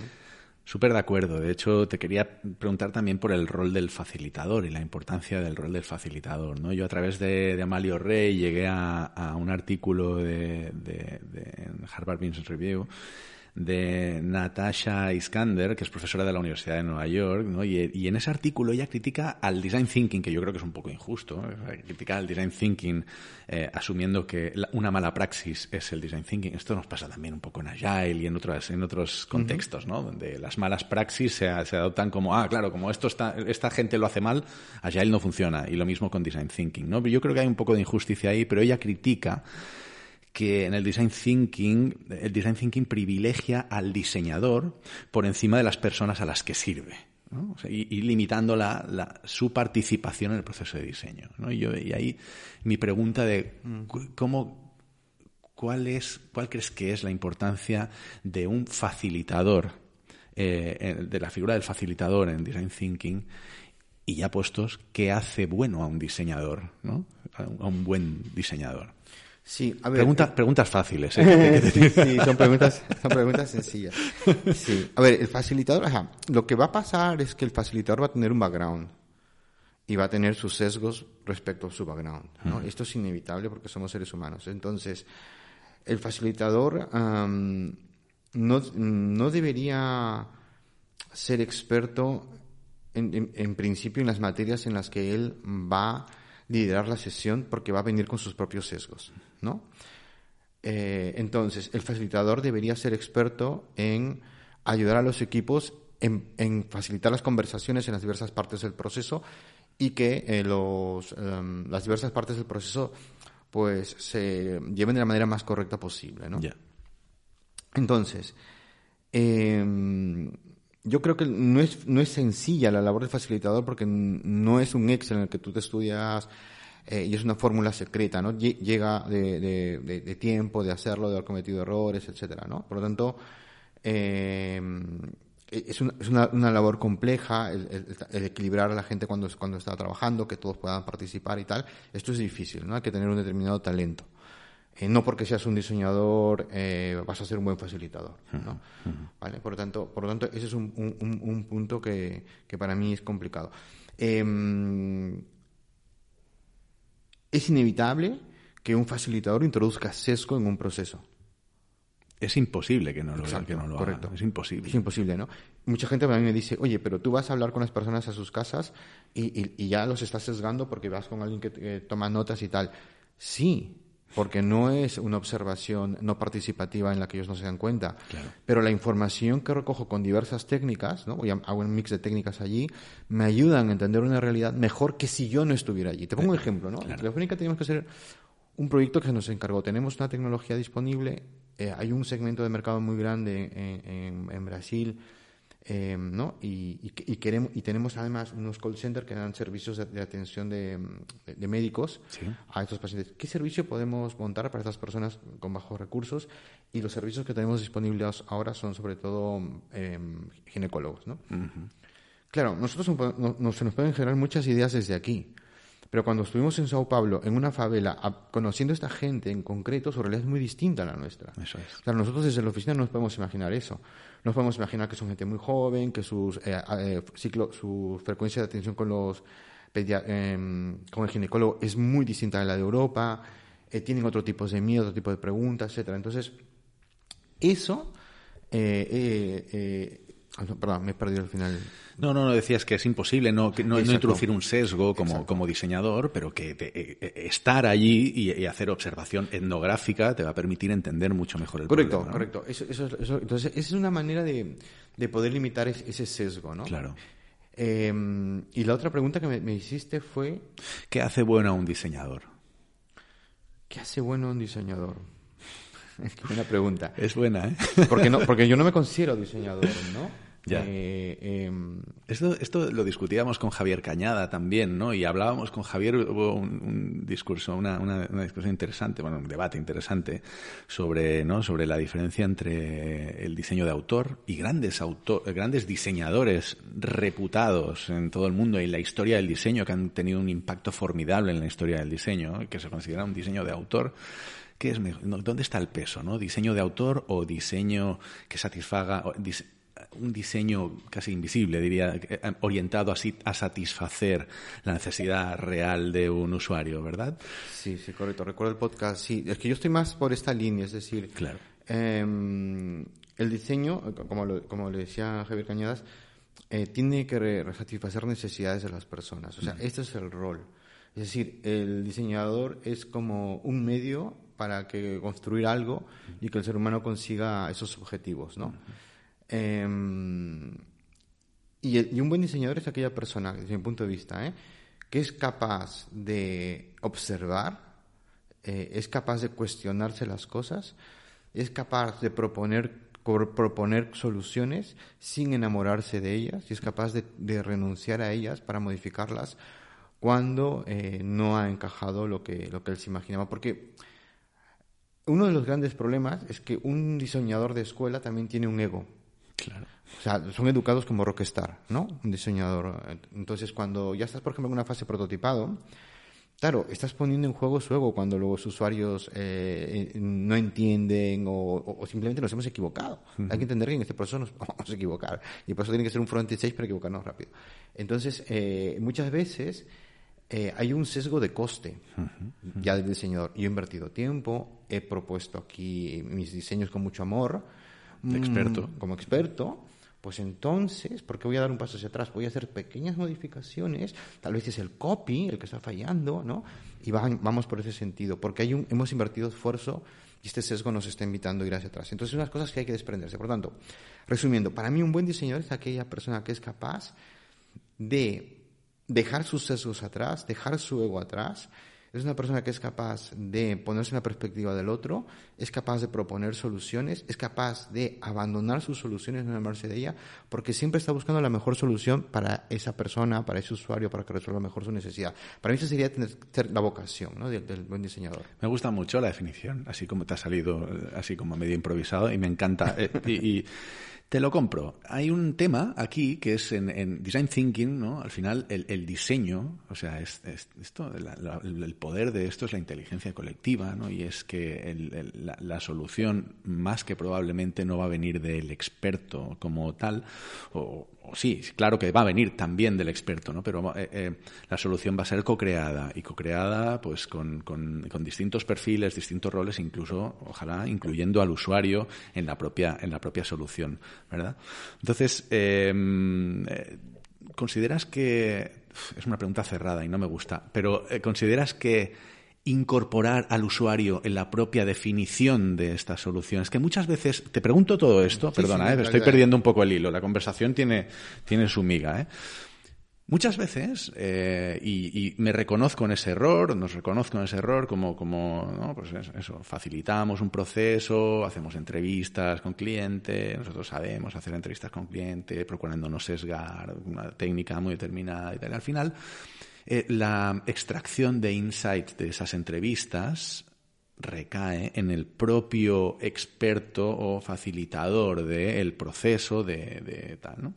Súper de acuerdo. De hecho, te quería preguntar también por el rol del facilitador y la importancia del rol del facilitador. ¿no? Yo a través de, Amalio Rey llegué a, un artículo de, de, de Harvard Business Review de Natasha Iskander, que es profesora de la Universidad de Nueva York, ¿no? y, en ese artículo ella critica al design thinking, que yo creo que es un poco injusto, critica al design thinking eh, asumiendo que una mala praxis es el design thinking. Esto nos pasa también un poco en Agile y en otros, en otros contextos, ¿no? donde las malas praxis se, adoptan como, ah, claro, como esto está, esta gente lo hace mal, Agile no funciona, y lo mismo con design thinking. ¿no? Yo creo que hay un poco de injusticia ahí, pero ella critica que en el design thinking, el design thinking privilegia al diseñador por encima de las personas a las que sirve. y, limitando la, su participación en el proceso de diseño. Y, yo, y ahí mi pregunta de cómo, cuál, es, cuál crees que es la importancia de un facilitador, eh, de la figura del facilitador en design thinking, y ya puestos, ¿qué hace bueno a un diseñador, ¿no? a un buen diseñador? Sí, a ver, eh, preguntas fáciles. ¿eh? sí, son preguntas, son preguntas sencillas. Sí. A ver, el facilitador, ajá, lo que va a pasar es que el facilitador va a tener un background y va a tener sus sesgos respecto a su background. ¿no? Esto es inevitable porque somos seres humanos. Entonces, el facilitador no, no debería ser experto en, en principio en las materias en las que él va a liderar la sesión porque va a venir con sus propios sesgos. ¿no? Eh, entonces, el facilitador debería ser experto en ayudar a los equipos en, facilitar las conversaciones en las diversas partes del proceso y que eh, los, em, las diversas partes del proceso pues se lleven de la manera más correcta posible, ¿no? Entonces, em, yo creo que no es, no es sencilla la labor del facilitador porque no es un Excel en el que tú te estudias eh, y es una fórmula secreta, ¿no? Llega de, tiempo, de hacerlo, de haber cometido errores, etcétera, ¿no? Por lo tanto, eh, es, una, es una, labor compleja el, equilibrar a la gente cuando, cuando está trabajando, que todos puedan participar y tal. Esto es difícil, ¿no? Hay que tener un determinado talento. Eh, no porque seas un diseñador vas a ser un buen facilitador. ¿no? ¿Vale? Por, lo tanto, por lo tanto, ese es un, un, un punto que, que, para mí es complicado. Eh, es inevitable que un facilitador introduzca sesgo en un proceso. Es imposible que no lo, que no lo correcto. Es imposible. Es imposible, ¿no? Mucha gente a mí me dice, oye, pero tú vas a hablar con las personas a sus casas y, ya los estás sesgando porque vas con alguien que, toma notas y tal. Sí, porque no es una observación no participativa en la que ellos no se dan cuenta. Pero la información que recojo con diversas técnicas, ¿no? hago un mix de técnicas allí, me ayudan a entender una realidad mejor que si yo no estuviera allí. Te pongo un ejemplo, ¿no? En Telefónica tenemos que hacer un proyecto que se nos encargó. Tenemos una tecnología disponible, eh, hay un segmento de mercado muy grande en, en Brasil Em, ¿no? Y, y, queremos, y tenemos además unos call centers que dan servicios de, atención de, médicos a estos pacientes. ¿Qué servicio podemos montar para estas personas con bajos recursos? Y los servicios que tenemos disponibles ahora son sobre todo em, ginecólogos. ¿no? Claro, nosotros se nos pueden generar muchas ideas desde aquí. Pero cuando estuvimos en Sao Paulo, en una favela, conociendo a esta gente en concreto, su realidad es muy distinta a la nuestra. Eso es. Claro, nosotros desde la oficina no nos podemos imaginar eso. No podemos imaginar que son gente muy joven, que sus, eh, eh, su frecuencia de atención con, los em, con el ginecólogo es muy distinta a la de Europa, eh, tienen otro tipo de miedo, otro tipo de preguntas, etcétera. Entonces, eso Ah, perdón, me he perdido el final. No, no, no, decías que es imposible no, no, introducir un sesgo como, como diseñador, pero que eh, eh, estar allí y, hacer observación etnográfica te va a permitir entender mucho mejor el correcto, problema. Correcto, correcto. entonces, esa es una manera de, de poder limitar ese sesgo, ¿no? Claro. Em, y la otra pregunta que me, me hiciste fue... ¿Qué hace bueno a un diseñador? ¿Qué hace bueno a un diseñador? Qué buena pregunta. Es buena, ¿eh? Porque, no, porque yo no me considero diseñador, ¿no? Ya. Eh, em, esto, esto lo discutíamos con Javier Cañada también, ¿no? Y hablábamos con Javier, hubo un, discurso, una, una, discusión interesante, bueno, un debate interesante sobre, ¿no? sobre la diferencia entre el diseño de autor y grandes, autor, grandes diseñadores reputados en todo el mundo y la historia del diseño que han tenido un impacto formidable en la historia del diseño, que se considera un diseño de autor. ¿Qué es ¿Dónde está el peso? ¿no? ¿Diseño de autor o diseño que satisfaga, un diseño casi invisible, diría, orientado a, satisfacer la necesidad real de un usuario, ¿verdad? Sí, sí, correcto. Recuerdo el podcast. Sí, es que yo estoy más por esta línea, es decir, claro. Em, el diseño, como, como le decía Javier Cañadas, eh, tiene que satisfacer necesidades de las personas. O sea, este es el rol. Es decir, el diseñador es como un medio para que construir algo y que el ser humano consiga esos objetivos, ¿no? Em, y, un buen diseñador es aquella persona, desde mi punto de vista, ¿eh? que es capaz de observar, eh, es capaz de cuestionarse las cosas, es capaz de proponer, proponer soluciones sin enamorarse de ellas y es capaz de, renunciar a ellas para modificarlas cuando eh, no ha encajado lo que, lo que él se imaginaba. Porque uno de los grandes problemas es que un diseñador de escuela también tiene un ego. Claro. O sea, son educados como rockstar, ¿no? Un diseñador. Entonces, cuando ya estás, por ejemplo, en una fase prototipado, claro, estás poniendo en juego su ego cuando los usuarios eh, no entienden o, simplemente nos hemos equivocado. Hay que entender que en este proceso nos vamos a equivocar. Y por eso tiene que ser un front stage para equivocarnos rápido. Entonces, eh, muchas veces eh, hay un sesgo de coste ya del diseñador. Yo he invertido tiempo, he propuesto aquí mis diseños con mucho amor experto. Mm, como experto, pues entonces, ¿por qué voy a dar un paso hacia atrás? Voy a hacer pequeñas modificaciones, tal vez es el copy el que está fallando, ¿no? Y vamos por ese sentido, porque hay un, hemos invertido esfuerzo y este sesgo nos está invitando a ir hacia atrás. Entonces, unas cosas que hay que desprenderse. Por tanto, resumiendo, para mí un buen diseñador es aquella persona que es capaz de dejar sus sesgos atrás, dejar su ego atrás, es una persona que es capaz de ponerse en la perspectiva del otro, es capaz de proponer soluciones, es capaz de abandonar sus soluciones, no enamarse de ella, porque siempre está buscando la mejor solución para esa persona, para ese usuario, para que resuelva mejor su necesidad. Para mí eso sería tener, la vocación del, buen diseñador. Me gusta mucho la definición, así como te ha salido, así como medio improvisado, y me encanta. Eh, y te lo compro. Hay un tema aquí que es en, design thinking, ¿no? Al final el, diseño, o sea, es, esto, el poder de esto es la inteligencia colectiva, ¿no? Y es que la, solución más que probablemente no va a venir del experto como tal, o, sí, claro que va a venir también del experto, ¿no? Pero eh, eh, la solución va a ser co-creada y co-creada, pues con, distintos perfiles, distintos roles, incluso, ojalá, incluyendo al usuario en la propia en la propia solución. ¿verdad? Entonces, em, eh, ¿consideras que... Es una pregunta cerrada y no me gusta, pero ¿consideras que incorporar al usuario en la propia definición de estas soluciones. Que muchas veces, te pregunto todo esto, perdona, eh, estoy perdiendo un poco el hilo, la conversación tiene, tiene su miga. ¿eh? Muchas veces, eh, y, me reconozco en ese error, nos reconozco en ese error como, como ¿no? pues eso, facilitamos un proceso, hacemos entrevistas con cliente, nosotros sabemos hacer entrevistas con cliente, procurando no sesgar, una técnica muy determinada y tal. Al final, eh, la extracción de insights de esas entrevistas recae en el propio experto o facilitador del proceso de, tal, ¿no?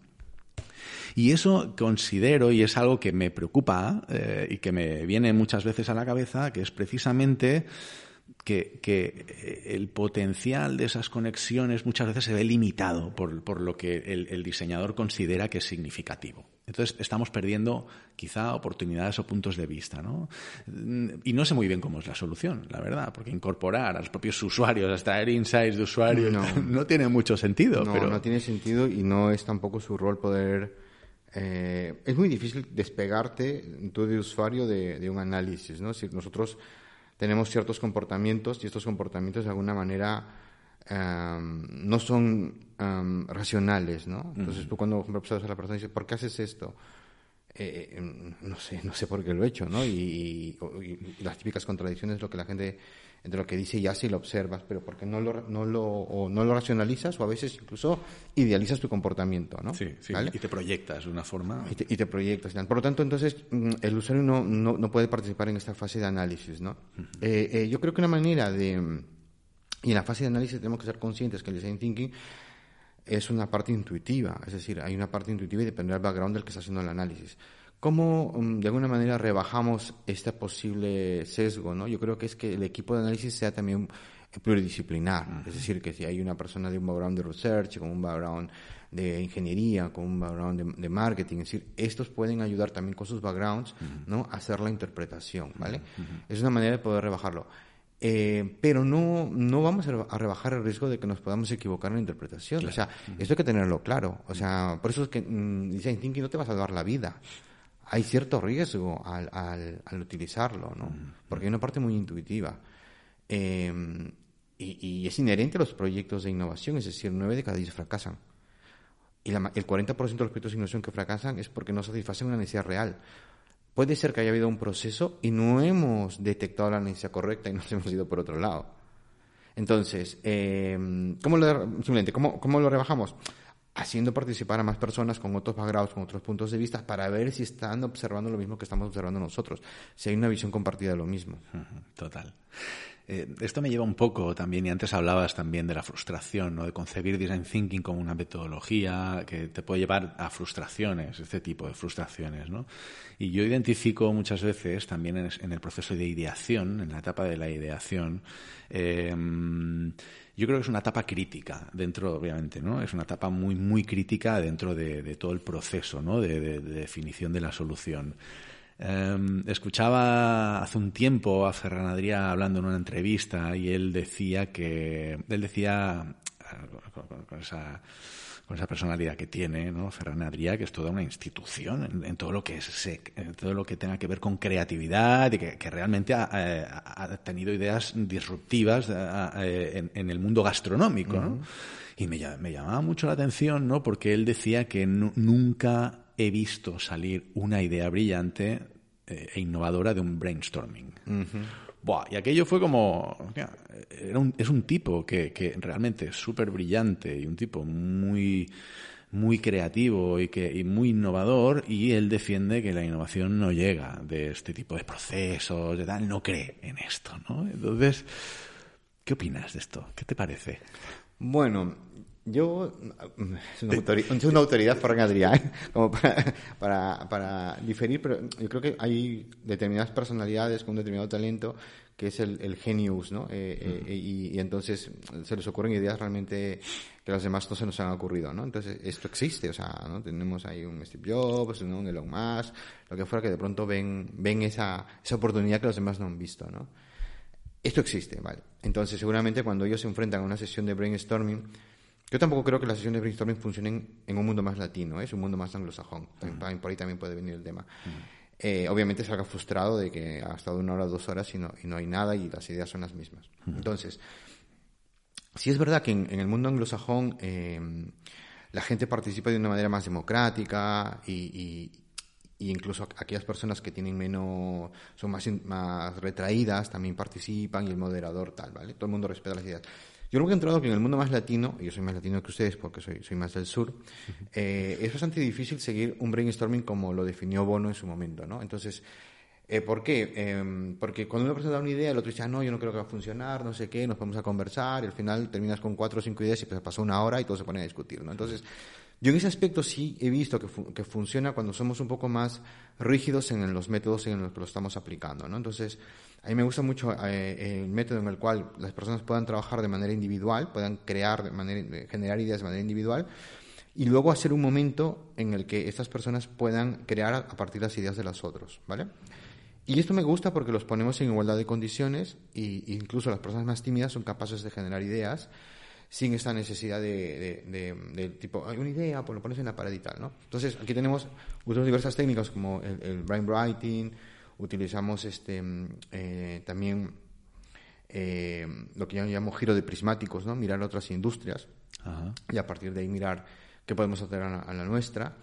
Y eso considero, y es algo que me preocupa eh, y que me viene muchas veces a la cabeza, que es precisamente que, eh, el potencial de esas conexiones muchas veces se ve limitado por, lo que el, diseñador considera que es significativo. Entonces estamos perdiendo quizá oportunidades o puntos de vista, ¿no? Y no sé muy bien cómo es la solución, la verdad, porque incorporar a los propios usuarios, extraer insights de usuarios, no, tiene mucho sentido. No, no tiene sentido y no es tampoco su rol poder eh, es muy difícil despegarte tú de usuario de, un análisis, ¿no? Si nosotros tenemos ciertos comportamientos y estos comportamientos de alguna manera no son racionales, ¿no? Entonces tú cuando observas a la persona y dices, ¿por qué haces esto? Eh, em, no sé, no sé por qué lo he hecho, ¿no? Y, y, las típicas contradicciones es lo que la gente entre lo que dice y hace y lo observas, pero porque no lo, no lo, o no lo racionalizas o a veces incluso idealizas tu comportamiento, ¿no? Sí, sí, y te proyectas de una forma. Y te, y te proyectas. Por lo tanto, entonces, mm, el usuario no, no, no, puede participar en esta fase de análisis, ¿no? Eh, eh, yo creo que una manera de... Y en la fase de análisis tenemos que ser conscientes que el design thinking es una parte intuitiva, es decir, hay una parte intuitiva y depende del background del que está haciendo el análisis. ¿Cómo mm, de alguna manera rebajamos este posible sesgo? ¿no? Yo creo que es que el equipo de análisis sea también pluridisciplinar, es decir, que si hay una persona de un background de research, con un background de ingeniería, con un background de, marketing, es decir, estos pueden ayudar también con sus backgrounds ¿no? a hacer la interpretación, ¿vale? Es una manera de poder rebajarlo. Eh, pero no, no vamos a rebajar el riesgo de que nos podamos equivocar en la interpretación. O sea, esto hay que tenerlo claro. O sea, por eso es que mm, Design Thinking no te vas a dar la vida hay cierto riesgo al, al, utilizarlo, ¿no? Porque hay una parte muy intuitiva. Em, y, es inherente a los proyectos de innovación, es decir, nueve de cada diez fracasan. Y el 40% de los proyectos de innovación que fracasan es porque no satisfacen una necesidad real. Puede ser que haya habido un proceso y no hemos detectado la necesidad correcta y nos hemos ido por otro lado. Entonces, eh, ¿cómo, lo, simplemente, ¿cómo, ¿cómo lo rebajamos? haciendo participar a más personas con otros backgrounds, con otros puntos de vista, para ver si están observando lo mismo que estamos observando nosotros, si hay una visión compartida de lo mismo. Total. Eh, esto me lleva un poco también, y antes hablabas también de la frustración, ¿no? de concebir design thinking como una metodología que te puede llevar a frustraciones, este tipo de frustraciones. ¿no? Y yo identifico muchas veces también en, el proceso de ideación, en la etapa de la ideación, eh, yo creo que es una etapa crítica dentro, obviamente, ¿no? Es una etapa muy, muy crítica dentro de, todo el proceso, ¿no? De, definición de la solución. Em, escuchaba hace un tiempo a Ferran Adrià hablando en una entrevista y él decía que, él decía, eh, con esa con esa personalidad que tiene, ¿no? Ferran Adrià, que es toda una institución en, todo lo que es en todo lo que tenga que ver con creatividad y que, realmente ha, tenido ideas disruptivas eh, eh, en, el mundo gastronómico, Y me, me, llamaba mucho la atención, ¿no? Porque él decía que nunca he visto salir una idea brillante eh, e innovadora de un brainstorming. Y aquello fue como... Era un, es un tipo que, que realmente es súper brillante y un tipo muy muy creativo y que y muy innovador y él defiende que la innovación no llega de este tipo de procesos de tal no cree en esto no entonces qué opinas de esto qué te parece bueno yo, es una, autoridad, es una autoridad Adrián, como para, para, diferir, pero yo creo que hay determinadas personalidades con un determinado talento que es el, el genius, ¿no? Eh, eh, y, entonces se les ocurren ideas realmente que los demás no se nos han ocurrido, ¿no? Entonces esto existe, o sea, ¿no? Tenemos ahí un Steve Jobs, un Elon Musk, lo que fuera, que de pronto ven, ven esa, esa oportunidad que los demás no han visto, ¿no? Esto existe, ¿vale? Entonces seguramente cuando ellos se enfrentan a una sesión de brainstorming, yo tampoco creo que las sesiones de brainstorming funcionen en un mundo más latino, ¿eh? es un mundo más anglosajón. Por ahí también puede venir el tema. eh, obviamente salga frustrado de que ha estado una hora dos horas y no, y no hay nada y las ideas son las mismas. Entonces, si es verdad que en, el mundo anglosajón eh, la gente participa de una manera más democrática y, incluso aquellas personas que tienen menos, son más, más retraídas también participan y el moderador tal, ¿vale? Todo el mundo respeta las ideas. Yo creo que he entrado que en el mundo más latino, y yo soy más latino que ustedes porque soy, soy más del sur, eh, es bastante difícil seguir un brainstorming como lo definió Bono en su momento, ¿no? Entonces, eh, ¿por qué? Em, porque cuando uno presenta una idea, el otro dice, ah, no, yo no creo que va a funcionar, no sé qué, nos vamos a conversar, y al final terminas con cuatro o cinco ideas y pues pasó una hora y todos se ponen a discutir, ¿no? Entonces, yo en ese aspecto sí he visto que, que funciona cuando somos un poco más rígidos en los métodos en los que lo estamos aplicando, ¿no? Entonces, a mí me gusta mucho eh, el método en el cual las personas puedan trabajar de manera individual, puedan crear, de manera, generar ideas de manera individual y luego hacer un momento en el que estas personas puedan crear a partir de las ideas de los otros, ¿vale? Y esto me gusta porque los ponemos en igualdad de condiciones e incluso las personas más tímidas son capaces de generar ideas sin esta necesidad de, tipo, hay una idea, pues lo pones en la pared y tal, ¿no? Entonces, aquí tenemos, usamos diversas técnicas como el, el brainwriting, utilizamos este mm, eh, también eh, lo que yo llamo giro de prismáticos, ¿no? mirar otras industrias y a partir de ahí mirar qué podemos hacer a la, nuestra.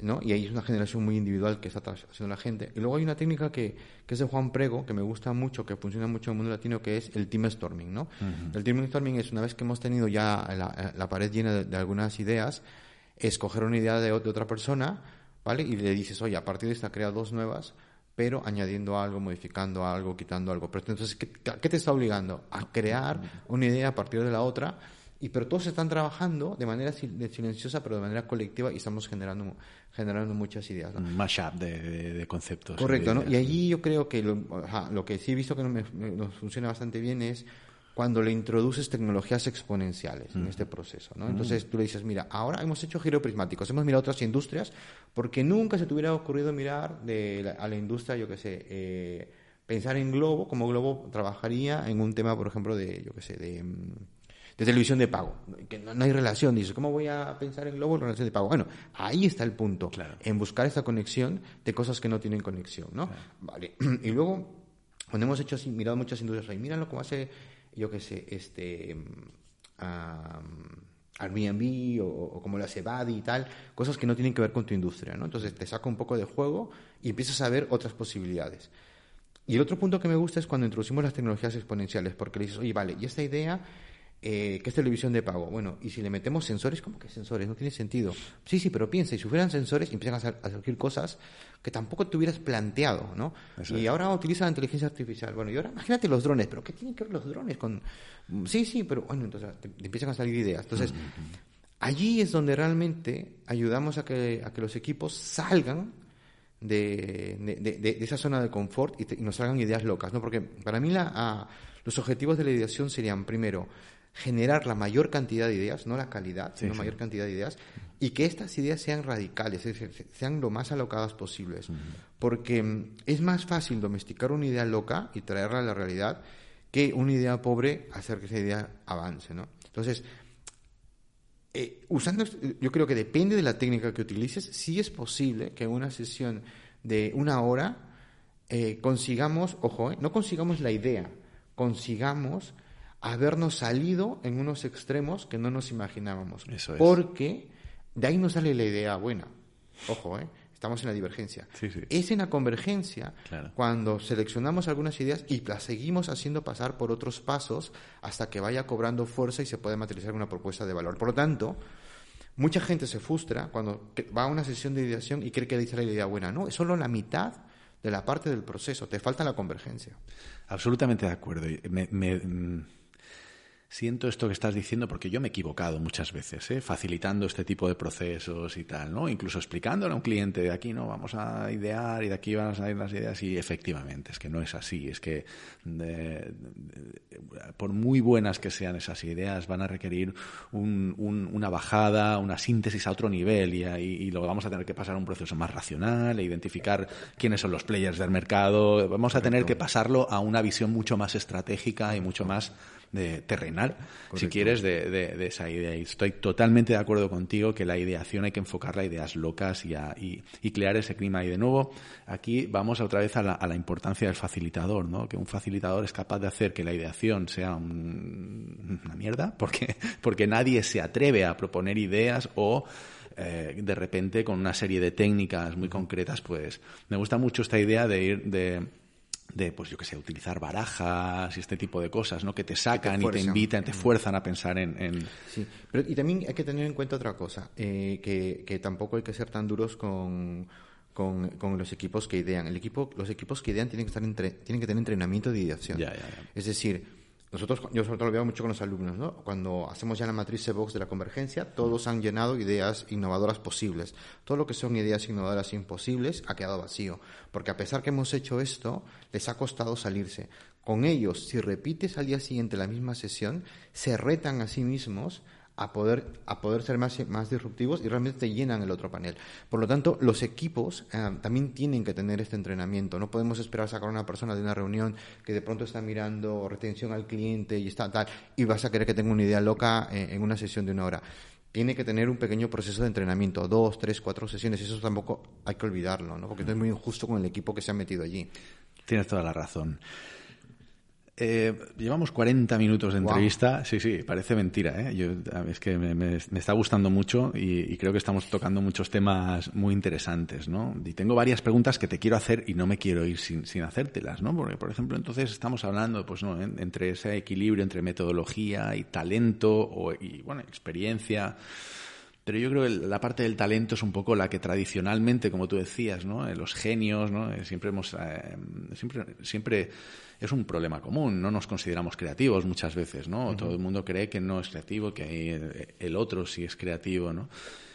¿no? Y ahí es una generación muy individual que está haciendo la gente. Y luego hay una técnica que, que, es de Juan Prego, que me gusta mucho, que funciona mucho en el mundo latino, que es el team storming. ¿no? El team storming es una vez que hemos tenido ya la, pared llena de, algunas ideas, escoger una idea de, de, otra persona, ¿vale? Y le dices, oye, a partir de esta crea dos nuevas, pero añadiendo algo, modificando algo, quitando algo. Pero entonces, ¿qué, te está obligando? A crear una idea a partir de la otra, y pero todos están trabajando de manera silenciosa, pero de manera colectiva, y estamos generando, generando muchas ideas. Un mashup de, conceptos. Correcto, ¿no? Y allí yo creo que lo, lo que sí he visto que nos funciona bastante bien es cuando le introduces tecnologías exponenciales en este proceso. ¿no? Entonces tú le dices, mira, ahora hemos hecho giroprismáticos, hemos mirado otras industrias, porque nunca se te hubiera ocurrido mirar de a la industria, yo qué sé, eh, pensar en Globo, como Globo trabajaría en un tema, por ejemplo, de, yo qué sé, de, mm, televisión de pago, que no, hay relación. Dices, ¿cómo voy a pensar en Globo en relación de pago? Bueno, ahí está el punto, en buscar esta conexión de cosas que no tienen conexión, ¿no? Vale. Y luego, cuando hemos hecho así, mirado muchas industrias, ahí, míralo cómo hace yo qué sé, este, Airbnb o, como la Cebadi y tal, cosas que no tienen que ver con tu industria, ¿no? Entonces te saca un poco de juego y empiezas a ver otras posibilidades. Y el otro punto que me gusta es cuando introducimos las tecnologías exponenciales, porque le dices, oye, vale, y esta idea eh, ¿qué es televisión de pago? Bueno, y si le metemos sensores, ¿cómo que sensores? No tiene sentido. Sí, sí, pero piensa, y si fueran sensores, empiezan a, surgir cosas que tampoco te hubieras planteado, ¿no? y ahora utiliza la inteligencia artificial. Bueno, y ahora imagínate los drones, pero ¿qué tienen que ver los drones con...? Sí, sí, pero bueno, entonces te, empiezan a salir ideas. Entonces, allí es donde realmente ayudamos a que, a que los equipos salgan de, de, esa zona de confort y, nos salgan ideas locas, ¿no? Porque para mí la, los objetivos de la ideación serían, primero, generar la mayor cantidad de ideas, no la calidad, sino la mayor cantidad de ideas, y que estas ideas sean radicales, sean lo más alocadas posibles. Porque mm, es más fácil domesticar una idea loca y traerla a la realidad que una idea pobre hacer que esa idea avance. ¿no? Entonces, eh, usando, yo creo que depende de la técnica que utilices, sí es posible que en una sesión de una hora eh, consigamos, ojo, eh, no consigamos la idea, consigamos habernos salido en unos extremos que no nos imaginábamos. Porque de ahí nos sale la idea buena. Ojo, ¿eh? estamos en la divergencia. Es en la convergencia cuando seleccionamos algunas ideas y las seguimos haciendo pasar por otros pasos hasta que vaya cobrando fuerza y se pueda materializar una propuesta de valor. Por lo tanto, mucha gente se frustra cuando va a una sesión de ideación y cree que dice la idea buena. No, es solo la mitad de la parte del proceso. Te falta la convergencia. Absolutamente de acuerdo. me, mm, siento esto que estás diciendo porque yo me he equivocado muchas veces, ¿eh? facilitando este tipo de procesos y tal, ¿no? Incluso explicándole a un cliente de aquí no vamos a idear y de aquí van a salir las ideas. Y efectivamente es que no es así, es que por muy buenas que sean esas ideas van a requerir una bajada, una síntesis a otro nivel. Y, y, luego vamos a tener que pasar a un proceso más racional e identificar quiénes son los players del mercado, vamos a tener que pasarlo a una visión mucho más estratégica y mucho más de terrenal, si quieres, de, de, esa idea. Y estoy totalmente de acuerdo contigo que la ideación hay que enfocarla a ideas locas y, a, y, crear ese clima. Y de nuevo, aquí vamos otra vez a la, a la, importancia del facilitador, ¿no? Que un facilitador es capaz de hacer que la ideación sea una mierda, porque, porque nadie se atreve a proponer ideas o eh, de repente con una serie de técnicas muy concretas, pues me gusta mucho esta idea de ir de de, pues yo que sé, utilizar barajas y este tipo de cosas, ¿no? Que te sacan y te invitan, te fuerzan a pensar en... Sí, pero y también hay que tener en cuenta otra cosa, eh, que, que tampoco hay que ser tan duros con, con, con, los equipos que idean. El equipo, los equipos que idean tienen que, estar entre, tienen que tener entrenamiento de ideación. Es decir, nosotros, yo sobre todo lo veo mucho con los alumnos, ¿no? Cuando hacemos ya la matriz Box de la convergencia, todos han llenado ideas innovadoras posibles. Todo lo que son ideas innovadoras imposibles ha quedado vacío, porque a pesar que hemos hecho esto, les ha costado salirse. Con ellos, si repites al día siguiente la misma sesión, se retan a sí mismos a poder, a poder ser más, más disruptivos y realmente te llenan el otro panel. Por lo tanto, los equipos eh, también tienen que tener este entrenamiento. No podemos esperar sacar a una persona de una reunión que de pronto está mirando retención al cliente y está tal, y vas a querer que tenga una idea loca eh, en una sesión de una hora. Tiene que tener un pequeño proceso de entrenamiento, dos, tres, cuatro sesiones. Eso tampoco hay que olvidarlo, ¿no? porque es muy injusto con el equipo que se ha metido allí. Tienes toda la razón. Eh, llevamos 40 minutos de entrevista. Sí, sí, parece mentira. ¿eh? Yo, es que me, está gustando mucho y, creo que estamos tocando muchos temas muy interesantes. ¿no? Y tengo varias preguntas que te quiero hacer y no me quiero ir sin, sin hacértelas. ¿no? Porque, por ejemplo, entonces estamos hablando pues, ¿no? entre ese equilibrio entre metodología y talento o, y bueno, experiencia. Pero yo creo que la parte del talento es un poco la que tradicionalmente, como tú decías, ¿no? los genios, ¿no? siempre hemos, eh, siempre, siempre es un problema común. No nos consideramos creativos muchas veces, ¿no? Todo el mundo cree que no es creativo, que el otro sí es creativo, ¿no?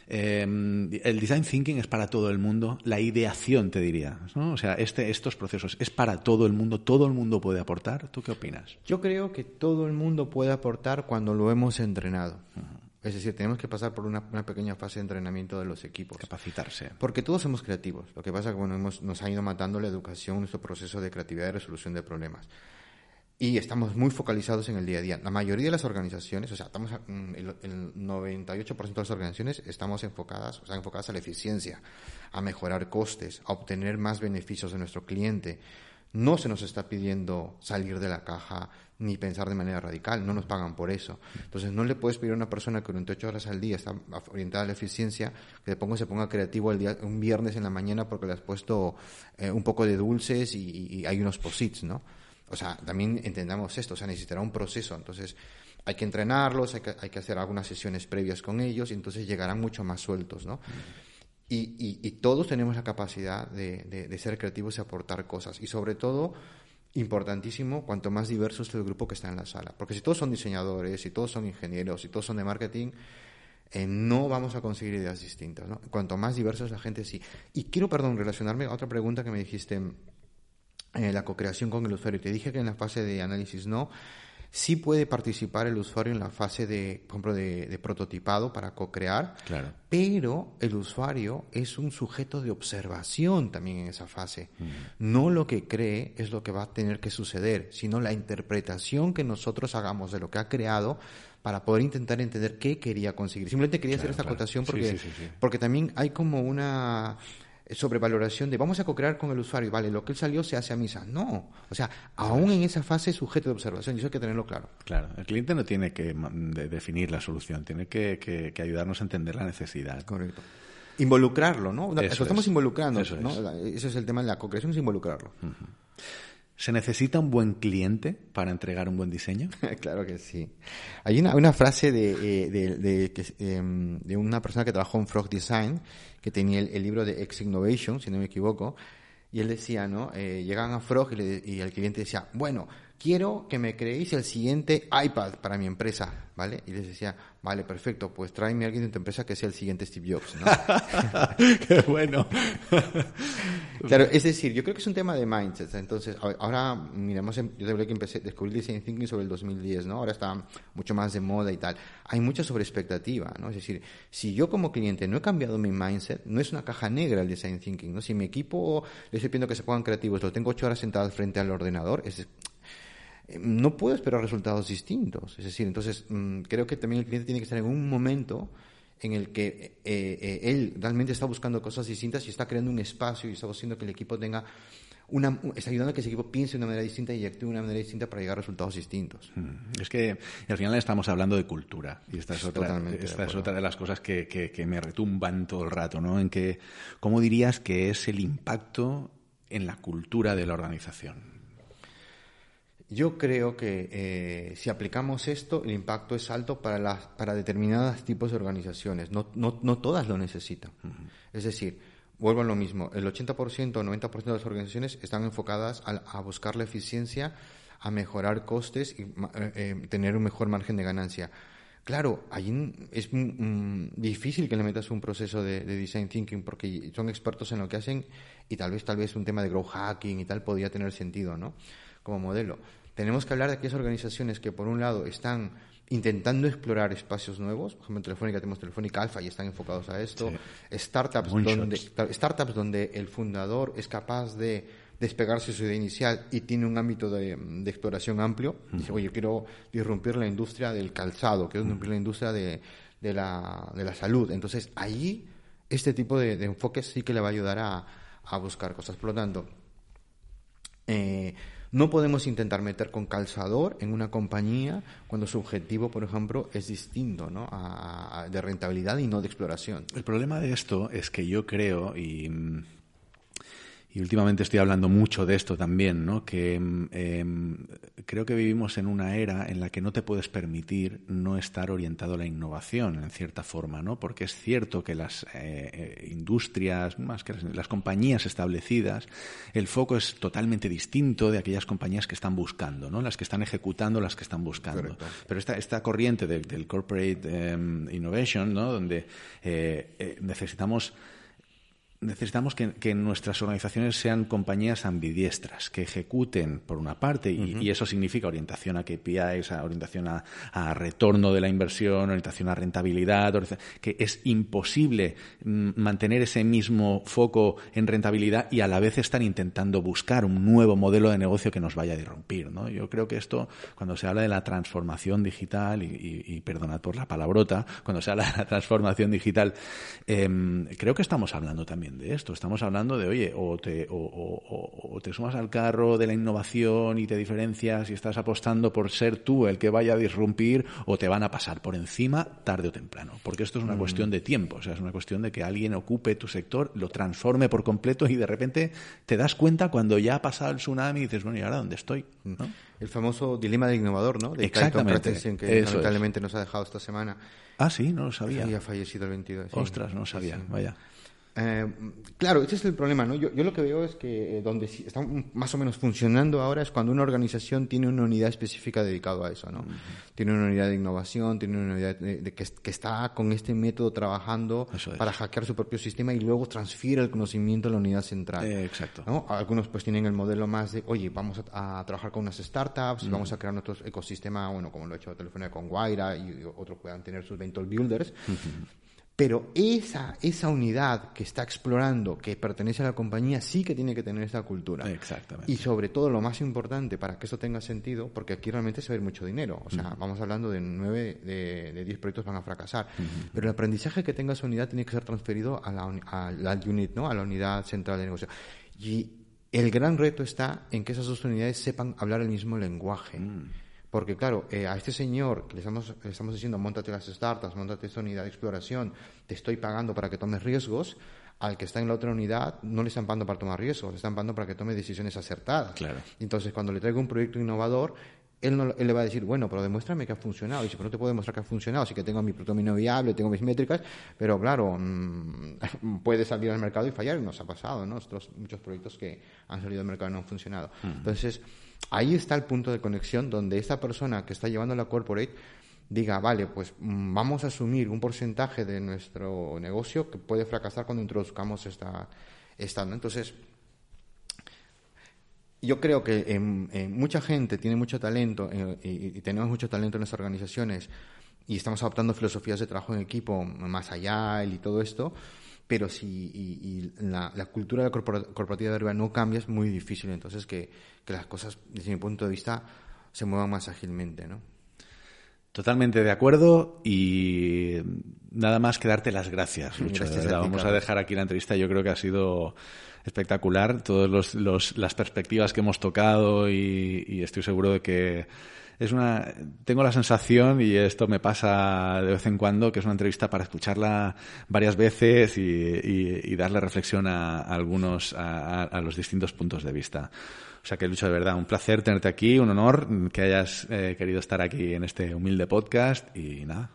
Em, el design thinking es para todo el mundo, la ideación te diría, ¿no? O sea, este, estos procesos es para todo el mundo, todo el mundo puede aportar. ¿Tú qué opinas? Yo creo que todo el mundo puede aportar cuando lo hemos entrenado. Es decir, tenemos que pasar por una, pequeña fase de entrenamiento de los equipos. Capacitarse. Porque todos somos creativos. Lo que pasa es que bueno, nos ha ido matando la educación, nuestro proceso de creatividad y resolución de problemas. Y estamos muy focalizados en el día a día. La mayoría de las organizaciones, o sea, estamos, mm, el, el 98% de las organizaciones estamos enfocadas, o sea, enfocadas a la eficiencia, a mejorar costes, a obtener más beneficios de nuestro cliente. No se nos está pidiendo salir de la caja, ni pensar de manera radical, no nos pagan por eso. Entonces no le puedes pedir a una persona que durante ocho horas al día está orientada a la eficiencia que ponga, se ponga creativo el día, un viernes en la mañana porque le has puesto eh, un poco de dulces y, hay unos posits, ¿no? O sea, también entendamos esto, o sea, necesitará un proceso. Entonces hay que entrenarlos, hay que, hay que hacer algunas sesiones previas con ellos y entonces llegarán mucho más sueltos, ¿no? Y, y, todos tenemos la capacidad de, de ser creativos y aportar cosas. Y sobre todo, importantísimo cuanto más diverso es el grupo que está en la sala. Porque si todos son diseñadores, si todos son ingenieros, si todos son de marketing, eh, no vamos a conseguir ideas distintas. ¿no? Cuanto más diverso es la gente, sí. Y quiero, perdón, relacionarme a otra pregunta que me dijiste, eh, la co-creación con el usuario. Te dije que en la fase de análisis no. Sí puede participar el usuario en la fase de, por ejemplo, de, prototipado para co-crear, claro. pero el usuario es un sujeto de observación también en esa fase. Mm. No lo que cree es lo que va a tener que suceder, sino la interpretación que nosotros hagamos de lo que ha creado para poder intentar entender qué quería conseguir. Simplemente quería hacer esta acotación porque, porque también hay como una sobrevaloración de vamos a co-crear con el usuario, vale, lo que él salió se hace a misa. No, o sea, aún en esa fase es sujeto de observación y eso hay que tenerlo claro. Claro, el cliente no tiene que definir la solución, tiene que, ayudarnos a entender la necesidad. Correcto. Involucrarlo, ¿no? Eso, estamos involucrando, eso ¿no? Es. Ese es el tema de la co-creación, es involucrarlo. ¿Se necesita un buen cliente para entregar un buen diseño? claro que sí. Hay una, una frase de, eh, de, de, em, de, una persona que trabajó en Frog Design, que tenía el, libro de X Innovation, si no me equivoco, y él decía, ¿no? Eh, llegan a Frog y, y el cliente decía, bueno, quiero que me creéis el siguiente iPad para mi empresa, ¿vale? Y les decía, vale, perfecto, pues tráeme a alguien de tu empresa que sea el siguiente Steve Jobs, ¿no? Qué bueno. claro, es decir, yo creo que es un tema de mindset. Entonces, ahora, miramos, yo te que empecé, descubrí Design Thinking sobre el 2010, ¿no? Ahora está mucho más de moda y tal. Hay mucha sobreexpectativa, ¿no? Es decir, si yo como cliente no he cambiado mi mindset, no es una caja negra el Design Thinking, ¿no? Si mi equipo le estoy pidiendo que se pongan creativos, lo tengo ocho horas sentado frente al ordenador, es no puedo esperar resultados distintos. Es decir, entonces mm, creo que también el cliente tiene que estar en un momento en el que eh, eh, él realmente está buscando cosas distintas y está creando un espacio y está haciendo que el equipo tenga una, está ayudando a que ese equipo piense de una manera distinta y actúe de una manera distinta para llegar a resultados distintos. Mm. Es que al final estamos hablando de cultura y esta es otra, esta es otra de las cosas que, que, me retumban todo el rato, ¿no? En que, ¿cómo dirías que es el impacto en la cultura de la organización? Yo creo que eh, si aplicamos esto, el impacto es alto para, las, para determinados tipos de organizaciones. No, no, no todas lo necesitan. Es decir, vuelvo a lo mismo, el 80% o 90% de las organizaciones están enfocadas a, buscar la eficiencia, a mejorar costes y eh, eh, tener un mejor margen de ganancia. Claro, ahí es difícil que le metas un proceso de, de, design thinking porque son expertos en lo que hacen y tal vez tal vez un tema de growth hacking y tal podría tener sentido, ¿no? Como modelo. Tenemos que hablar de aquellas organizaciones que por un lado están intentando explorar espacios nuevos. Por ejemplo, en Telefónica tenemos Telefónica Alpha y están enfocados a esto. Startups, donde, startups donde el fundador es capaz de despegarse de su idea inicial y tiene un ámbito de, exploración amplio. Dice, oye, quiero disrumpir la industria del calzado, quiero disrumpir la industria de, de, la, de la salud. Entonces, ahí este tipo de, de enfoques sí que le va a ayudar a, a buscar cosas. Por lo tanto, eh, no podemos intentar meter con calzador en una compañía cuando su objetivo, por ejemplo, es distinto ¿no? de rentabilidad y no de exploración. El problema de esto es que yo creo, y mm, y últimamente estoy hablando mucho de esto también, ¿no? que em, em, creo que vivimos en una era en la que no te puedes permitir no estar orientado a la innovación, en cierta forma, ¿no? porque es cierto que las eh, eh, industrias, más que las, compañías establecidas, el foco es totalmente distinto de aquellas compañías que están buscando, ¿no? las que están ejecutando, las que están buscando. Pero esta, esta corriente del, corporate em, innovation, ¿no? donde eh, necesitamos necesitamos que, nuestras organizaciones sean compañías ambidiestras, que ejecuten por una parte, y, eso significa orientación a KPIs, a orientación a, retorno de la inversión, orientación a rentabilidad, que es imposible mm, mantener ese mismo foco en rentabilidad y a la vez están intentando buscar un nuevo modelo de negocio que nos vaya a disrumpir. ¿no? Yo creo que esto, cuando se habla de la transformación digital, y, perdonad por la palabrota, cuando se habla de la transformación digital, em, creo que estamos hablando también de esto. Estamos hablando de, oye, o te, o, te sumas al carro de la innovación y te diferencias y estás apostando por ser tú el que vaya a disrumpir o te van a pasar por encima tarde o temprano. Porque esto es una mm. cuestión de tiempo, o sea, es una cuestión de que alguien ocupe tu sector, lo transforme por completo y de repente te das cuenta cuando ya ha pasado el tsunami y dices, bueno, ¿y ahora dónde estoy? El famoso dilema del innovador, ¿no? De Exactamente. que lamentablemente nos ha dejado esta semana. Ah, sí, no lo sabía. ha fallecido el 22. Ostras, no lo sabía, vaya. Eh, claro, ese es el problema, ¿no? Yo, yo lo que veo es que eh, donde está más o menos funcionando ahora es cuando una organización tiene una unidad específica dedicada a eso, ¿no? Tiene una unidad de innovación, tiene una unidad de, que, está con este método trabajando para hackear su propio sistema y luego transfiere el conocimiento a la unidad central. Eh, exacto. ¿no? Algunos pues tienen el modelo más de, oye, vamos a, trabajar con unas startups, vamos a crear nuestro ecosistema, bueno, como lo ha hecho Telefónica con Guaira y, otros puedan tener sus venture builders. Pero esa, esa unidad que está explorando, que pertenece a la compañía, sí que tiene que tener esa cultura. Exactamente. Y sobre todo, lo más importante para que eso tenga sentido, porque aquí realmente se va a ir mucho dinero. O sea, vamos hablando de nueve de, diez proyectos van a fracasar. Pero el aprendizaje que tenga esa unidad tiene que ser transferido a la, a la unit, ¿no? A la unidad central de negocio. Y el gran reto está en que esas dos unidades sepan hablar el mismo lenguaje. Mm. Porque, claro, eh, a este señor que le estamos, le estamos diciendo, montate las startups, montate esta unidad de exploración, te estoy pagando para que tomes riesgos, al que está en la otra unidad no le están pagando para tomar riesgos, le están pagando para que tome decisiones acertadas. Claro. Entonces, cuando le traigo un proyecto innovador, él, no, él le va a decir, bueno, pero demuéstrame que ha funcionado. Y dice, pero no te puedo demostrar que ha funcionado, sí que tengo mi producto viable, tengo mis métricas, pero claro, mm, puede salir al mercado y fallar, y nos ha pasado, ¿no? Nosotros, muchos proyectos que han salido al mercado y no han funcionado. Mm. Entonces, ahí está el punto de conexión donde esta persona que está llevando la corporate diga, vale, pues mm, vamos a asumir un porcentaje de nuestro negocio que puede fracasar cuando introduzcamos esta, esta Entonces, yo creo que mucha gente tiene mucho talento eh, y, tenemos mucho talento en las organizaciones y estamos adoptando filosofías de trabajo en equipo más allá y todo esto, pero si la, cultura corporativa de arriba no cambia es muy difícil. Entonces, que, que las cosas, desde mi punto de vista, se muevan más ágilmente, ¿no? Totalmente de acuerdo y nada más que darte las gracias. gracias Vamos a dejar aquí la entrevista. Yo creo que ha sido espectacular. Todas las perspectivas que hemos tocado y, estoy seguro de que es una. Tengo la sensación y esto me pasa de vez en cuando que es una entrevista para escucharla varias veces y, darle reflexión a, algunos a los distintos puntos de vista. O sea que, Lucho, de verdad, un placer tenerte aquí, un honor que hayas eh, querido estar aquí en este humilde podcast y nada,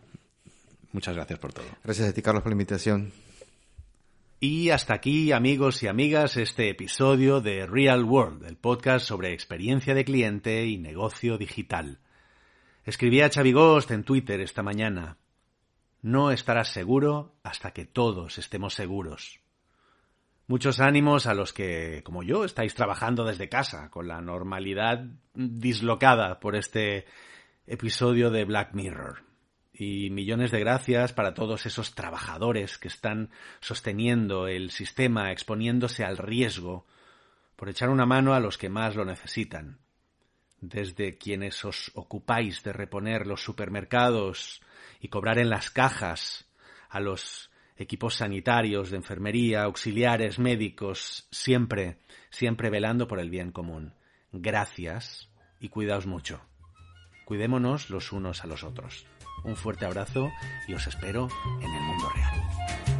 muchas gracias por todo. Gracias a ti, Carlos, por la invitación. Y hasta aquí, amigos y amigas, este episodio de Real World, el podcast sobre experiencia de cliente y negocio digital. Escribí a Chavigost en Twitter esta mañana. No estarás seguro hasta que todos estemos seguros. Muchos ánimos a los que, como yo, estáis trabajando desde casa, con la normalidad dislocada por este episodio de Black Mirror. Y millones de gracias para todos esos trabajadores que están sosteniendo el sistema, exponiéndose al riesgo, por echar una mano a los que más lo necesitan. Desde quienes os ocupáis de reponer los supermercados y cobrar en las cajas, a los equipos sanitarios, de enfermería, auxiliares, médicos, siempre, siempre velando por el bien común. Gracias y cuidaos mucho. Cuidémonos los unos a los otros. Un fuerte abrazo y os espero en el mundo real.